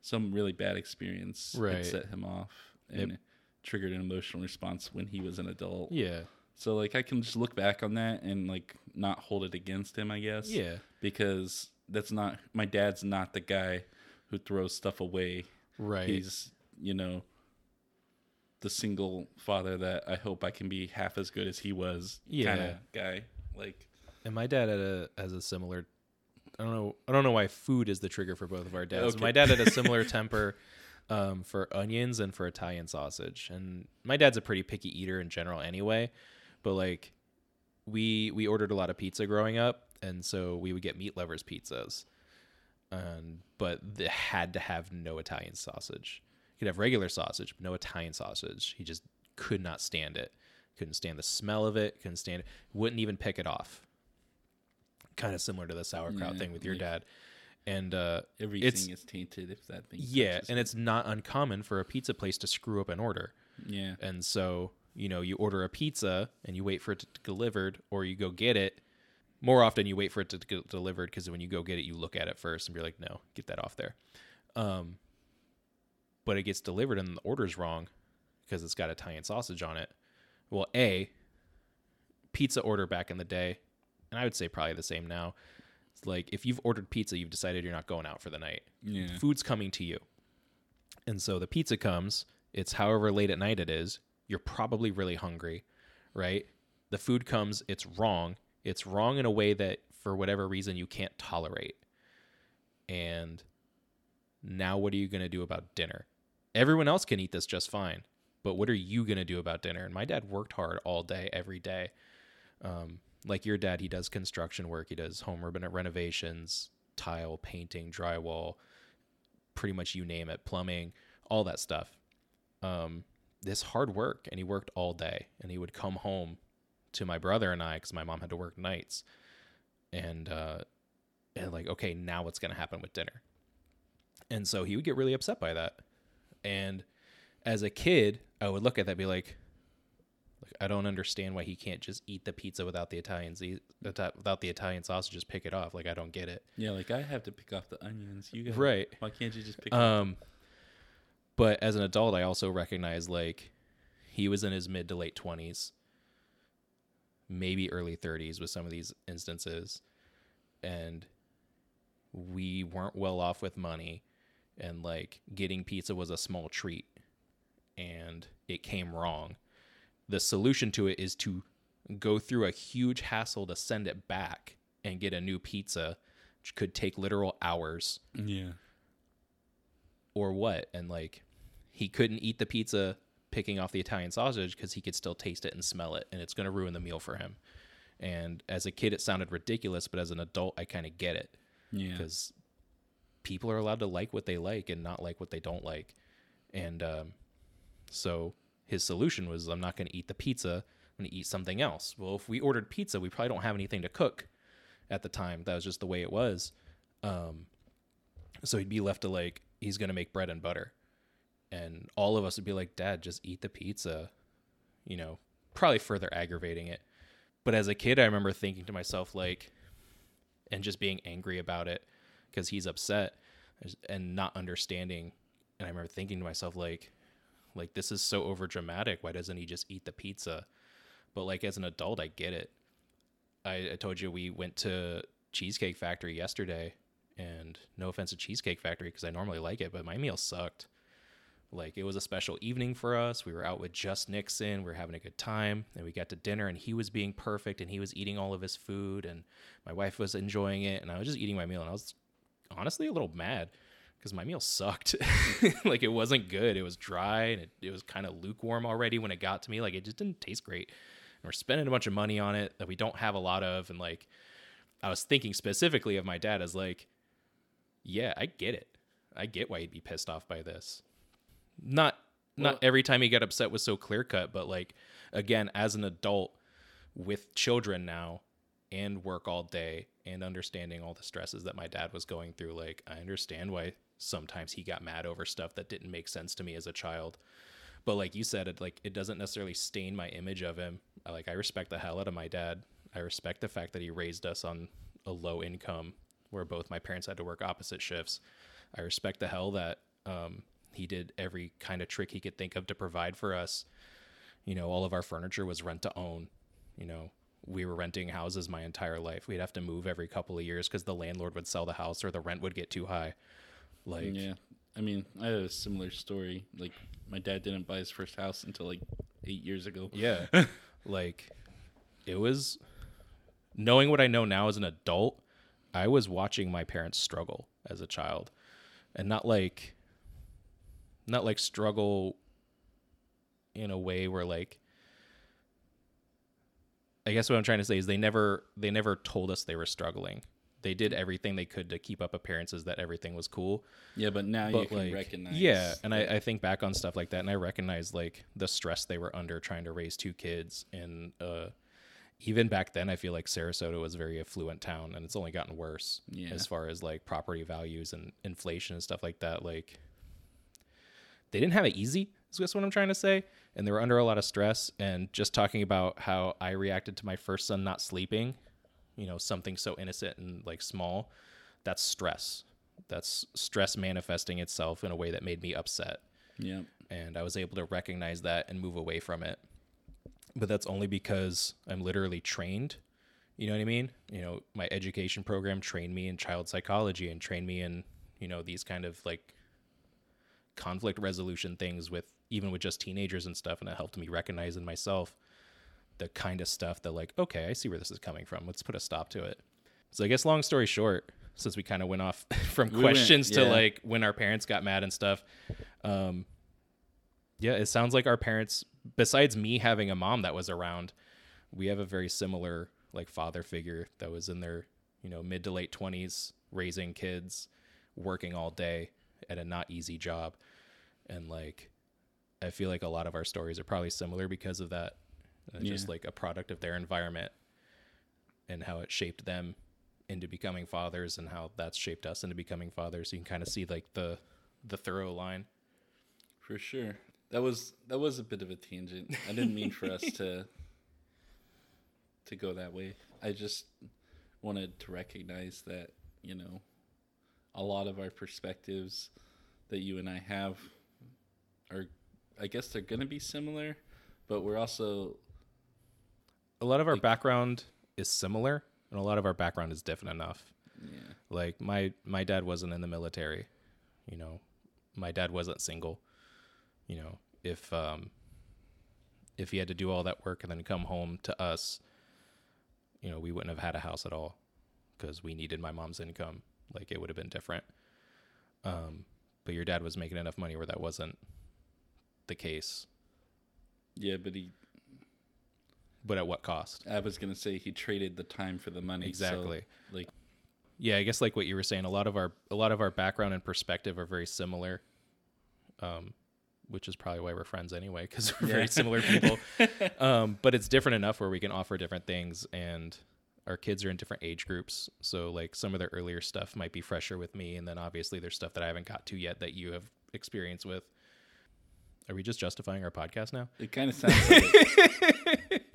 some really bad experience
Right.
set him off
Yep.
and triggered an emotional response when he was an adult
Yeah.
So like i can just look back on that and like not hold it against him i guess
Yeah.
because that's not my dad's not the guy who throws stuff away
Right.
he's you know the single father that i hope i can be half as good as he was
Yeah.
kind of guy like
And my dad had a has a similar. I don't know. I don't know why food is the trigger for both of our dads.
Okay.
My dad had a similar temper um, for onions and for Italian sausage. And my dad's a pretty picky eater in general, anyway. But like, we we ordered a lot of pizza growing up, and so we would get meat lovers pizzas. And but they had to have no Italian sausage. You could have regular sausage, but no Italian sausage. He just could not stand it. Couldn't stand the smell of it. Couldn't stand it. Wouldn't even pick it off kind of similar to the sauerkraut
Yeah,
thing with your
like-
dad. And uh,
everything is tainted if that thing
yeah, and it's not uncommon for a pizza place to screw up an order.
Yeah.
And so, you know, you order a pizza and you wait for it to get delivered or you go get it. More often you wait for it to get delivered because when you go get it, you look at it first and be like, no, get that off there. Um, but it gets delivered and the order's wrong because it's got Italian sausage on it. Well, A, pizza order back in the day, and I would say probably the same now. It's like if you've ordered pizza, you've decided you're not going out for the night
Yeah.
food's coming to you. And so the pizza comes, it's however late at night it is, you're probably really hungry, right? The food comes, it's wrong. It's wrong in a way that for whatever reason you can't tolerate. And now what are you going to do about dinner? Everyone else can eat this just fine, but what are you going to do about dinner? And my dad worked hard all day, every day. Um, like your dad, he does construction work, he does home renovations, tile, painting, drywall, pretty much you name it, plumbing, all that stuff. Um, this hard work, and he worked all day, and he would come home to my brother and I because my mom had to work nights, and uh, and like, okay, now what's gonna happen with dinner? And so he would get really upset by that, and as a kid, I would look at that and be like, I don't understand why he can't just eat the pizza without the Italian without the Italian sausage, just pick it off. Like I don't get it.
Yeah, like I have to pick off the onions. You guys,
Right.
Why can't you just pick?
Um, but as an adult, I also recognize like he was in his mid to late twenties, maybe early thirties with some of these instances, and we weren't well off with money, and like getting pizza was a small treat, and it came wrong. The solution to it is to go through a huge hassle to send it back and get a new pizza, which could take literal hours
yeah.
Or what? And like he couldn't eat the pizza picking off the Italian sausage because he could still taste it and smell it, and it's going to ruin the meal for him. And as a kid, it sounded ridiculous, but as an adult, I kind of get it
Yeah.
because people are allowed to like what they like and not like what they don't like. And um, so his solution was, I'm not going to eat the pizza. I'm going to eat something else. Well, if we ordered pizza, we probably don't have anything to cook at the time. That was just the way it was. Um, so he'd be left to like, he's going to make bread and butter. And all of us would be like, Dad, just eat the pizza. You know, probably further aggravating it. But as a kid, I remember thinking to myself, like, and just being angry about it because he's upset and not understanding. And I remember thinking to myself, like, like this is so over dramatic. Why doesn't he just eat the pizza? But like as an adult, I get it. I, I told you we went to Cheesecake Factory yesterday, and no offense to Cheesecake Factory because I normally like it, but my meal sucked. Like it was a special evening for us. We were out with just Nixon. We were having a good time, and we got to dinner, and he was being perfect, and he was eating all of his food, and my wife was enjoying it, and I was just eating my meal, and I was honestly a little mad because my meal sucked. like it wasn't good. It was dry, and it, it was kind of lukewarm already when it got to me. Like it just didn't taste great. And we're spending a bunch of money on it that we don't have a lot of, and like I was thinking specifically of my dad as like, yeah, I get it. I get why he'd be pissed off by this. Not not
Well-
every time he got upset was so clear cut, but like again, as an adult with children now and work all day and understanding all the stresses that my dad was going through, like I understand why sometimes he got mad over stuff that didn't make sense to me as a child. But like you said, it like it doesn't necessarily stain my image of him. Like I respect the hell out of my dad. I respect the fact that he raised us on a low income where both my parents had to work opposite shifts. I respect the hell that um, he did every kind of trick he could think of to provide for us. You know, all of our furniture was rent to own. You know, we were renting houses my entire life. We'd have to move every couple of years because the landlord would sell the house or the rent would get too high. Like,
Yeah. I mean, I had a similar story. Like, my dad didn't buy his first house until like eight years ago.
Yeah. like it was knowing what I know now as an adult, I was watching my parents struggle as a child. And not like not like struggle in a way where like I guess what I'm trying to say is they never they never told us they were struggling. They did everything they could to keep up appearances that everything was cool
Yeah, but now you
but
can
like
recognize.
yeah and I, I think back on stuff like that and i recognize like the stress they were under trying to raise two kids and uh even back then i feel like sarasota was a very affluent town and it's only gotten worse
Yeah.
as far as like property values and inflation and stuff like that. Like they didn't have it easy is just what i'm trying to say and they were under a lot of stress. And just talking about how i reacted to my first son not sleeping you know something so innocent and like small that's stress. That's stress manifesting itself in a way that made me upset.
Yeah.
and i was able to recognize that and move away from it but that's only because i'm literally trained. You know what i mean? You know my education program trained me in child psychology and trained me in you know these kind of like conflict resolution things with even with just teenagers and stuff and it helped me recognize in myself the kind of stuff that like okay i see where this is coming from. Let's put a stop to it. So i guess long story short since we kind of went off from
We went-
questions to like when our parents got mad and stuff um yeah it sounds like our parents besides me having a mom that was around we have a very similar like father figure that was in their you know mid to late 20s raising kids working all day at a not easy job. And like i feel like a lot of our stories are probably similar because of that. And just like a product of their environment and how it shaped them into becoming fathers and how that's shaped us into becoming fathers. You can kind of see like the the thorough line.
For sure. That was that was a bit of a tangent. I didn't mean for us to to go that way. I just wanted to recognize that, you know, a lot of our perspectives that you and I have are I guess they're going to be similar, but we're also
a lot of our
Like-
background is similar and a lot of our background is different enough
yeah.
like my my dad wasn't in the military you know my dad wasn't single you know if um if he had to do all that work and then come home to us you know we wouldn't have had a house at all because we needed my mom's income like it would have been different um but your dad was making enough money where that wasn't the case.
Yeah, but he.
But at what cost?
I was gonna say he traded the time for the money. so,
Exactly.
like
Yeah, I guess like what you were saying, a lot of our a lot of our background and perspective are very similar. Um, which is probably why we're friends anyway, because we're
Yeah.
very similar people. um, but it's different enough where we can offer different things, and our kids are in different age groups. So like some of their earlier stuff might be fresher with me, and then obviously there's stuff that I haven't got to yet that you have experience with. Are we just justifying our podcast now?
it kind of sounds like.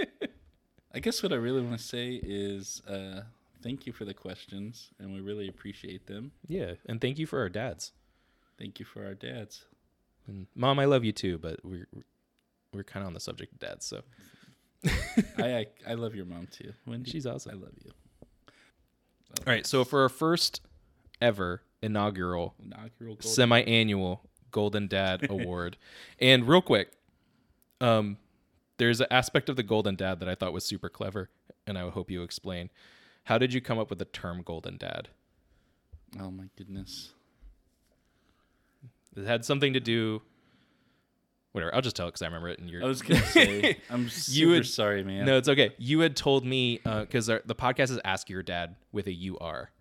I guess what I really want to say is uh, thank you for the questions, and we really appreciate them.
Yeah, and thank you for our dads.
Thank you for our dads.
And mom, I love you too, but we're we're kind of on the subject of dads, so
I, I I love your mom too. Wendy,
she's awesome.
I love you.
All right, so for our first ever inaugural
Inaugural
semi-annual Golden Dad Award, and real quick, um, there's an aspect of the Golden Dad that I thought was super clever, and I hope you explain. How did you come up with the term Golden Dad?
Oh my goodness.
It had something to do. Whatever, I'll just tell it because I remember it, and you're.
I was gonna say I'm super
would-
sorry, man.
No, it's okay. You had told me uh, because the podcast is Ask Your Dad with a UR,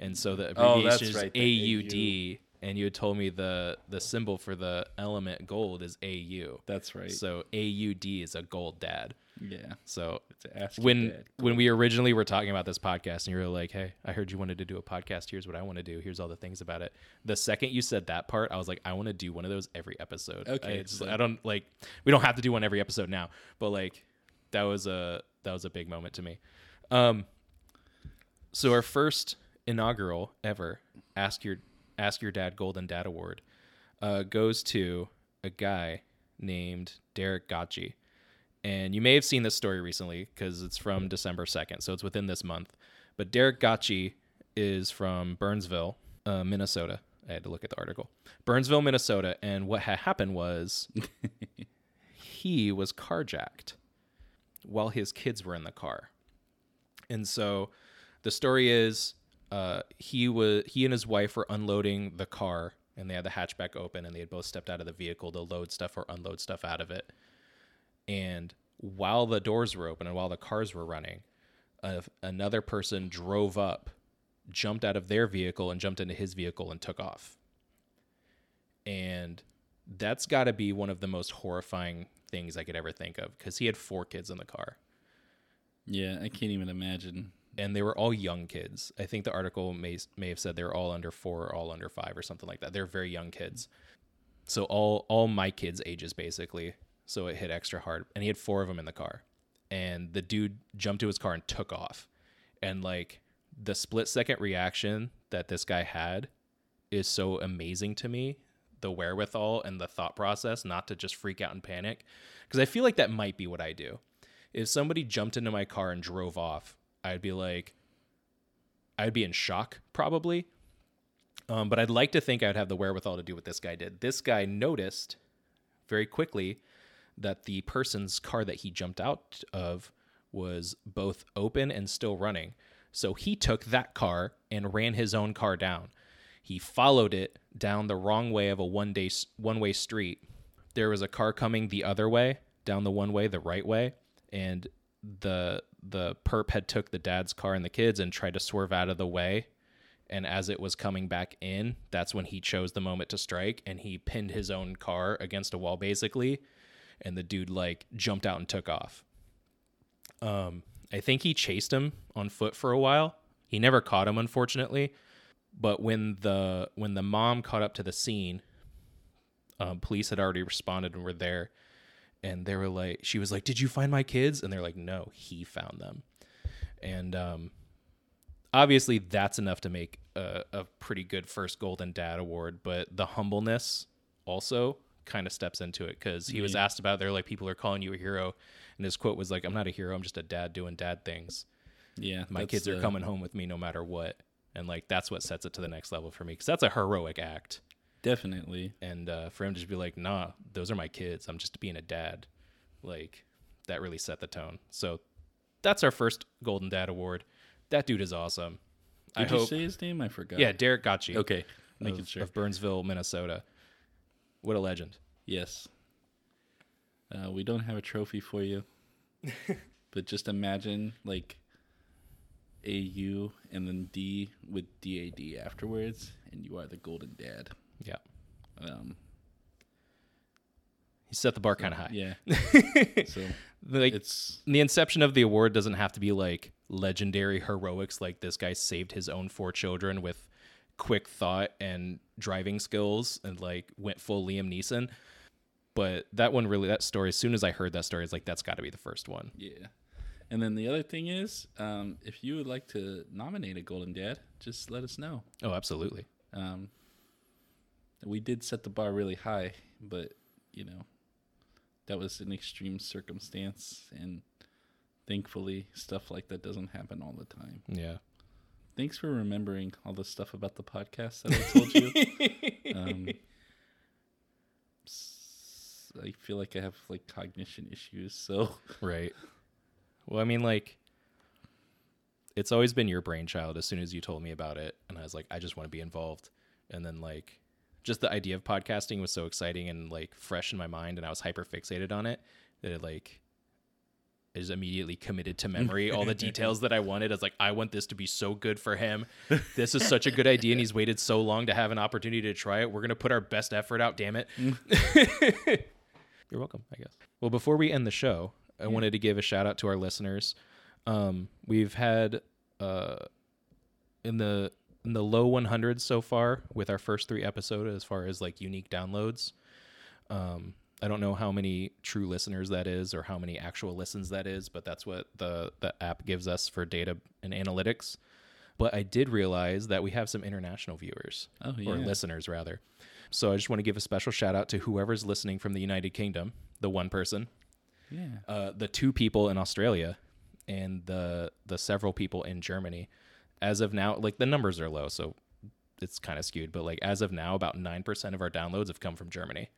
and so the
Oh,
abbreviation
that's
is
right, the
AUD, and you had told me the the symbol for the element gold is AU.
That's right.
So AUD is a gold dad.
Yeah.
So
It's
when when we originally were talking about this podcast, and you were like, "Hey, I heard you wanted to do a podcast. Here's what I want to do. Here's all the things about it." The second you said that part, I was like, "I want to do one of those every episode."
Okay,
I, just-
so-
I don't like. We don't have to do one every episode now, but like that was a that was a big moment to me. Um. So our first inaugural ever ask your ask your dad golden dad award uh, goes to a guy named Derek Gotchi. And you may have seen this story recently because it's from December 2nd. So it's within this month. But Derek Gotchi is from Burnsville, uh, Minnesota. I had to look at the article. Burnsville, Minnesota. And what had happened was he was carjacked while his kids were in the car. And so the story is uh, he was he and his wife were unloading the car and they had the hatchback open and they had both stepped out of the vehicle to load stuff or unload stuff out of it. And while the doors were open and while the cars were running, uh, another person drove up, jumped out of their vehicle and jumped into his vehicle and took off. And that's got to be one of the most horrifying things I could ever think of because he had four kids in the car
Yeah, I can't even imagine.
and they were all young kids. I think the article may may have said they were all under four or all under five or something like that. They're very young kids. So all all my kids' ages basically. So it hit extra hard, and he had four of them in the car, and the dude jumped to his car and took off, and like the split second reaction that this guy had is so amazing to me. The wherewithal and the thought process not to just freak out and panic, because I feel like that might be what I do if somebody jumped into my car and drove off, I'd be like, I'd be in shock probably. Um, but I'd like to think I'd have the wherewithal to do what this guy did. This guy noticed very quickly that the person's car that he jumped out of was both open and still running. So he took that car and ran his own car down. He followed it down the wrong way of a one day one way street. There was a car coming the other way, down the one way, the right way, and the the perp had took the dad's car and the kids and tried to swerve out of the way. And as it was coming back in, that's when he chose the moment to strike and he pinned his own car against a wall basically. And the dude like jumped out and took off. Um, I think he chased him on foot for a while. He never caught him, unfortunately. But when the when the mom caught up to the scene, um, police had already responded and were there, and they were like, she was like, "Did you find my kids?" And they're like, "No, he found them." And um, obviously, that's enough to make a, a pretty good first Golden Dad award. But the humbleness also kind of steps into it because he was asked about. They're like, "People are calling you a hero," and his quote was like, "I'm not a hero. I'm just a dad doing dad things."
Yeah,
my
that's
kids are
the-
coming home with me no matter what and like that's what sets it to the next level for me because that's a heroic act
Definitely.
and uh, for him to just be like nah those are my kids i'm just being a dad like that really set the tone so that's our first golden dad award that dude is awesome
Did
i
you
hope
say his name? I forgot.
yeah derek gotchi
Okay. Making
of,
sure.
of Burnsville, Minnesota. What a legend.
Yes. Uh, we don't have a trophy for you, but just imagine like A U and then D with D A D afterwards, and you are the golden dad.
Yeah.
Um,
He set the bar kind of high.
yeah. so
Like
it's
the inception of the award doesn't have to be like legendary heroics like this guy saved his own four children with quick thought and driving skills and like went full Liam Neeson. But that one really that story as soon as I heard that story, it's like that's gotta be the first one.
yeah. And then the other thing is, um, if you would like to nominate a golden dad, just let us know.
Oh, absolutely.
Um, we did set the bar really high, but you know, that was an extreme circumstance, and thankfully, stuff like that doesn't happen all the time.
Yeah.
Thanks for remembering all the stuff about the podcast that I told you. um, I feel like I have like cognition issues, so
Right. Well, I mean, like, it's always been your brainchild as soon as you told me about it. And I was like, I just want to be involved. And then, like, just the idea of podcasting was so exciting and, like, fresh in my mind. And I was hyper fixated on it that it, like, is immediately committed to memory all the details that I wanted. I was like, I want this to be so good for him. This is such a good idea. And he's waited so long to have an opportunity to try it. We're going to put our best effort out, damn it. You're welcome, I guess. Well, before we end the show, I wanted to give a shout out to our listeners. Um, we've had uh, in the in the low 100s so far with our first three episodes as far as like unique downloads. Um, I don't know how many true listeners that is or how many actual listens that is, but that's what the the app gives us for data and analytics. But I did realize that we have some international viewers
oh
or listeners rather. So I just want to give a special shout out to whoever's listening from the United Kingdom, the one person,
yeah.
uh, the two people in Australia, and the the several people in Germany. As of now, like the numbers are low, so it's kind of skewed. But like as of now, about nine percent of our downloads have come from Germany.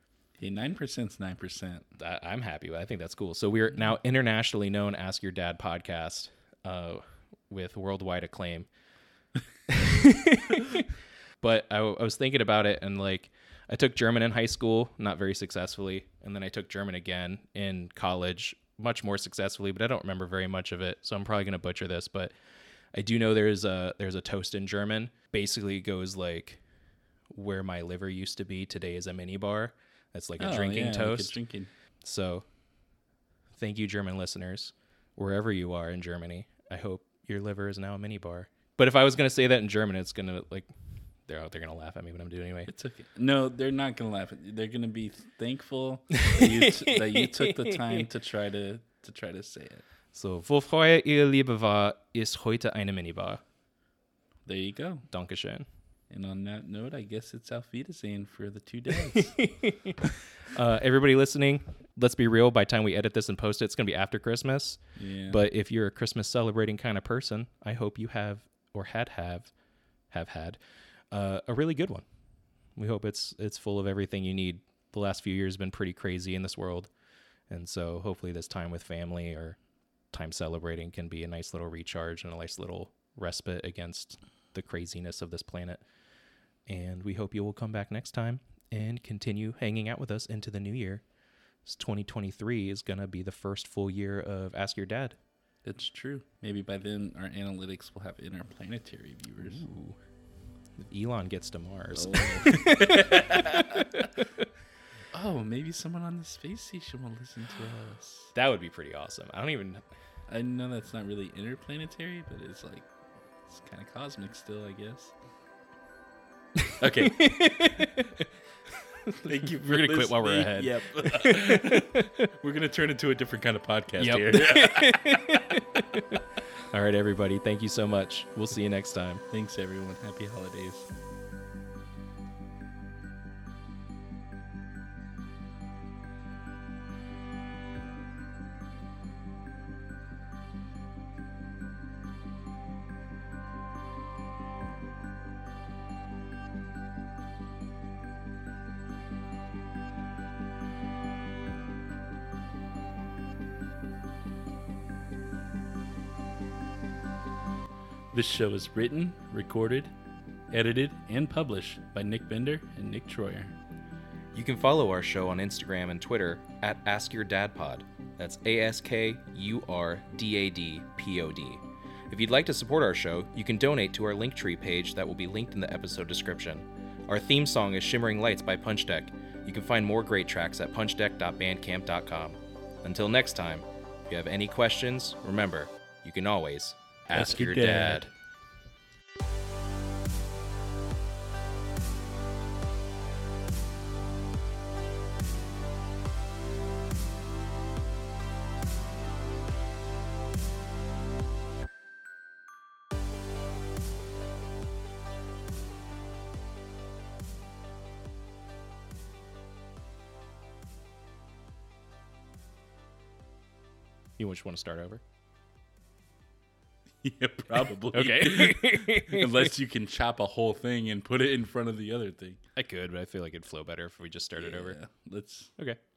Hey, nine percent's nine percent.
I, I'm happy with. I think that's cool. So we're now internationally known Ask Your Dad podcast uh, with worldwide acclaim. but I, I was thinking about it, and like I took German in high school, not very successfully, and then I took German again in college, much more successfully. But I don't remember very much of it, so I'm probably gonna butcher this. But I do know there's a there's a toast in German. Basically, it goes like where my liver used to be today is a mini bar. That's like a
Oh,
drinking
yeah, like a
toast.
drinking.
So, thank you, German listeners, wherever you are in Germany. I hope your liver is now a mini bar. But if I was gonna say that in German, it's gonna like they're out. They're gonna laugh at me when I'm doing it anyway.
It's okay. No, they're not gonna laugh at you. They're gonna be thankful that you, t- that you took the time to try to to try to say it.
So, wo Feuer ihr Liebe war, ist heute eine Minibar.
There you go.
Dankeschön.
And on that note, I guess it's Wiedersehen for the two days.
Uh, everybody listening, let's be real. By the time we edit this and post it, it's gonna be after Christmas.
yeah.
But if you're a Christmas celebrating kind of person, I hope you have or had have have had uh, a really good one. We hope it's it's full of everything you need. The last few years have been pretty crazy in this world, and so hopefully this time with family or time celebrating can be a nice little recharge and a nice little respite against the craziness of this planet. And we hope you will come back next time and continue hanging out with us into the new year. 2023 is going to be the first full year of Ask Your Dad.
It's true. Maybe by then our analytics will have interplanetary viewers.
Ooh. Elon gets to Mars.
Oh. oh, maybe someone on the space station will listen to us.
That would be pretty awesome. I don't even.
I know that's not really interplanetary, but it's like it's kind of cosmic still, I guess. Okay. Thank you.
We're gonna quit while we're ahead.
Yep. we're gonna turn into a different kind of podcast
Yep.
here.
All right, everybody. Thank you so much. We'll see you next time.
Thanks, everyone. Happy holidays. This show is written, recorded, edited, and published by Nick Bender and Nick Troyer.
You can follow our show on Instagram and Twitter at Ask Your Dad Pod. That's A S K U R D A D P O D. If you'd like to support our show, you can donate to our Linktree page that will be linked in the episode description. Our theme song is Shimmering Lights by Punch Deck. You can find more great tracks at punchdeck.bandcamp.com. Until next time, if you have any questions, remember, you can always ask,
Ask your
your
dad.
dad. You just want to start over?
yeah, probably.
Okay.
Unless you can chop a whole thing and put it in front of the other thing.
I could, but I feel like it'd flow better if we just started over.
Let's
Okay.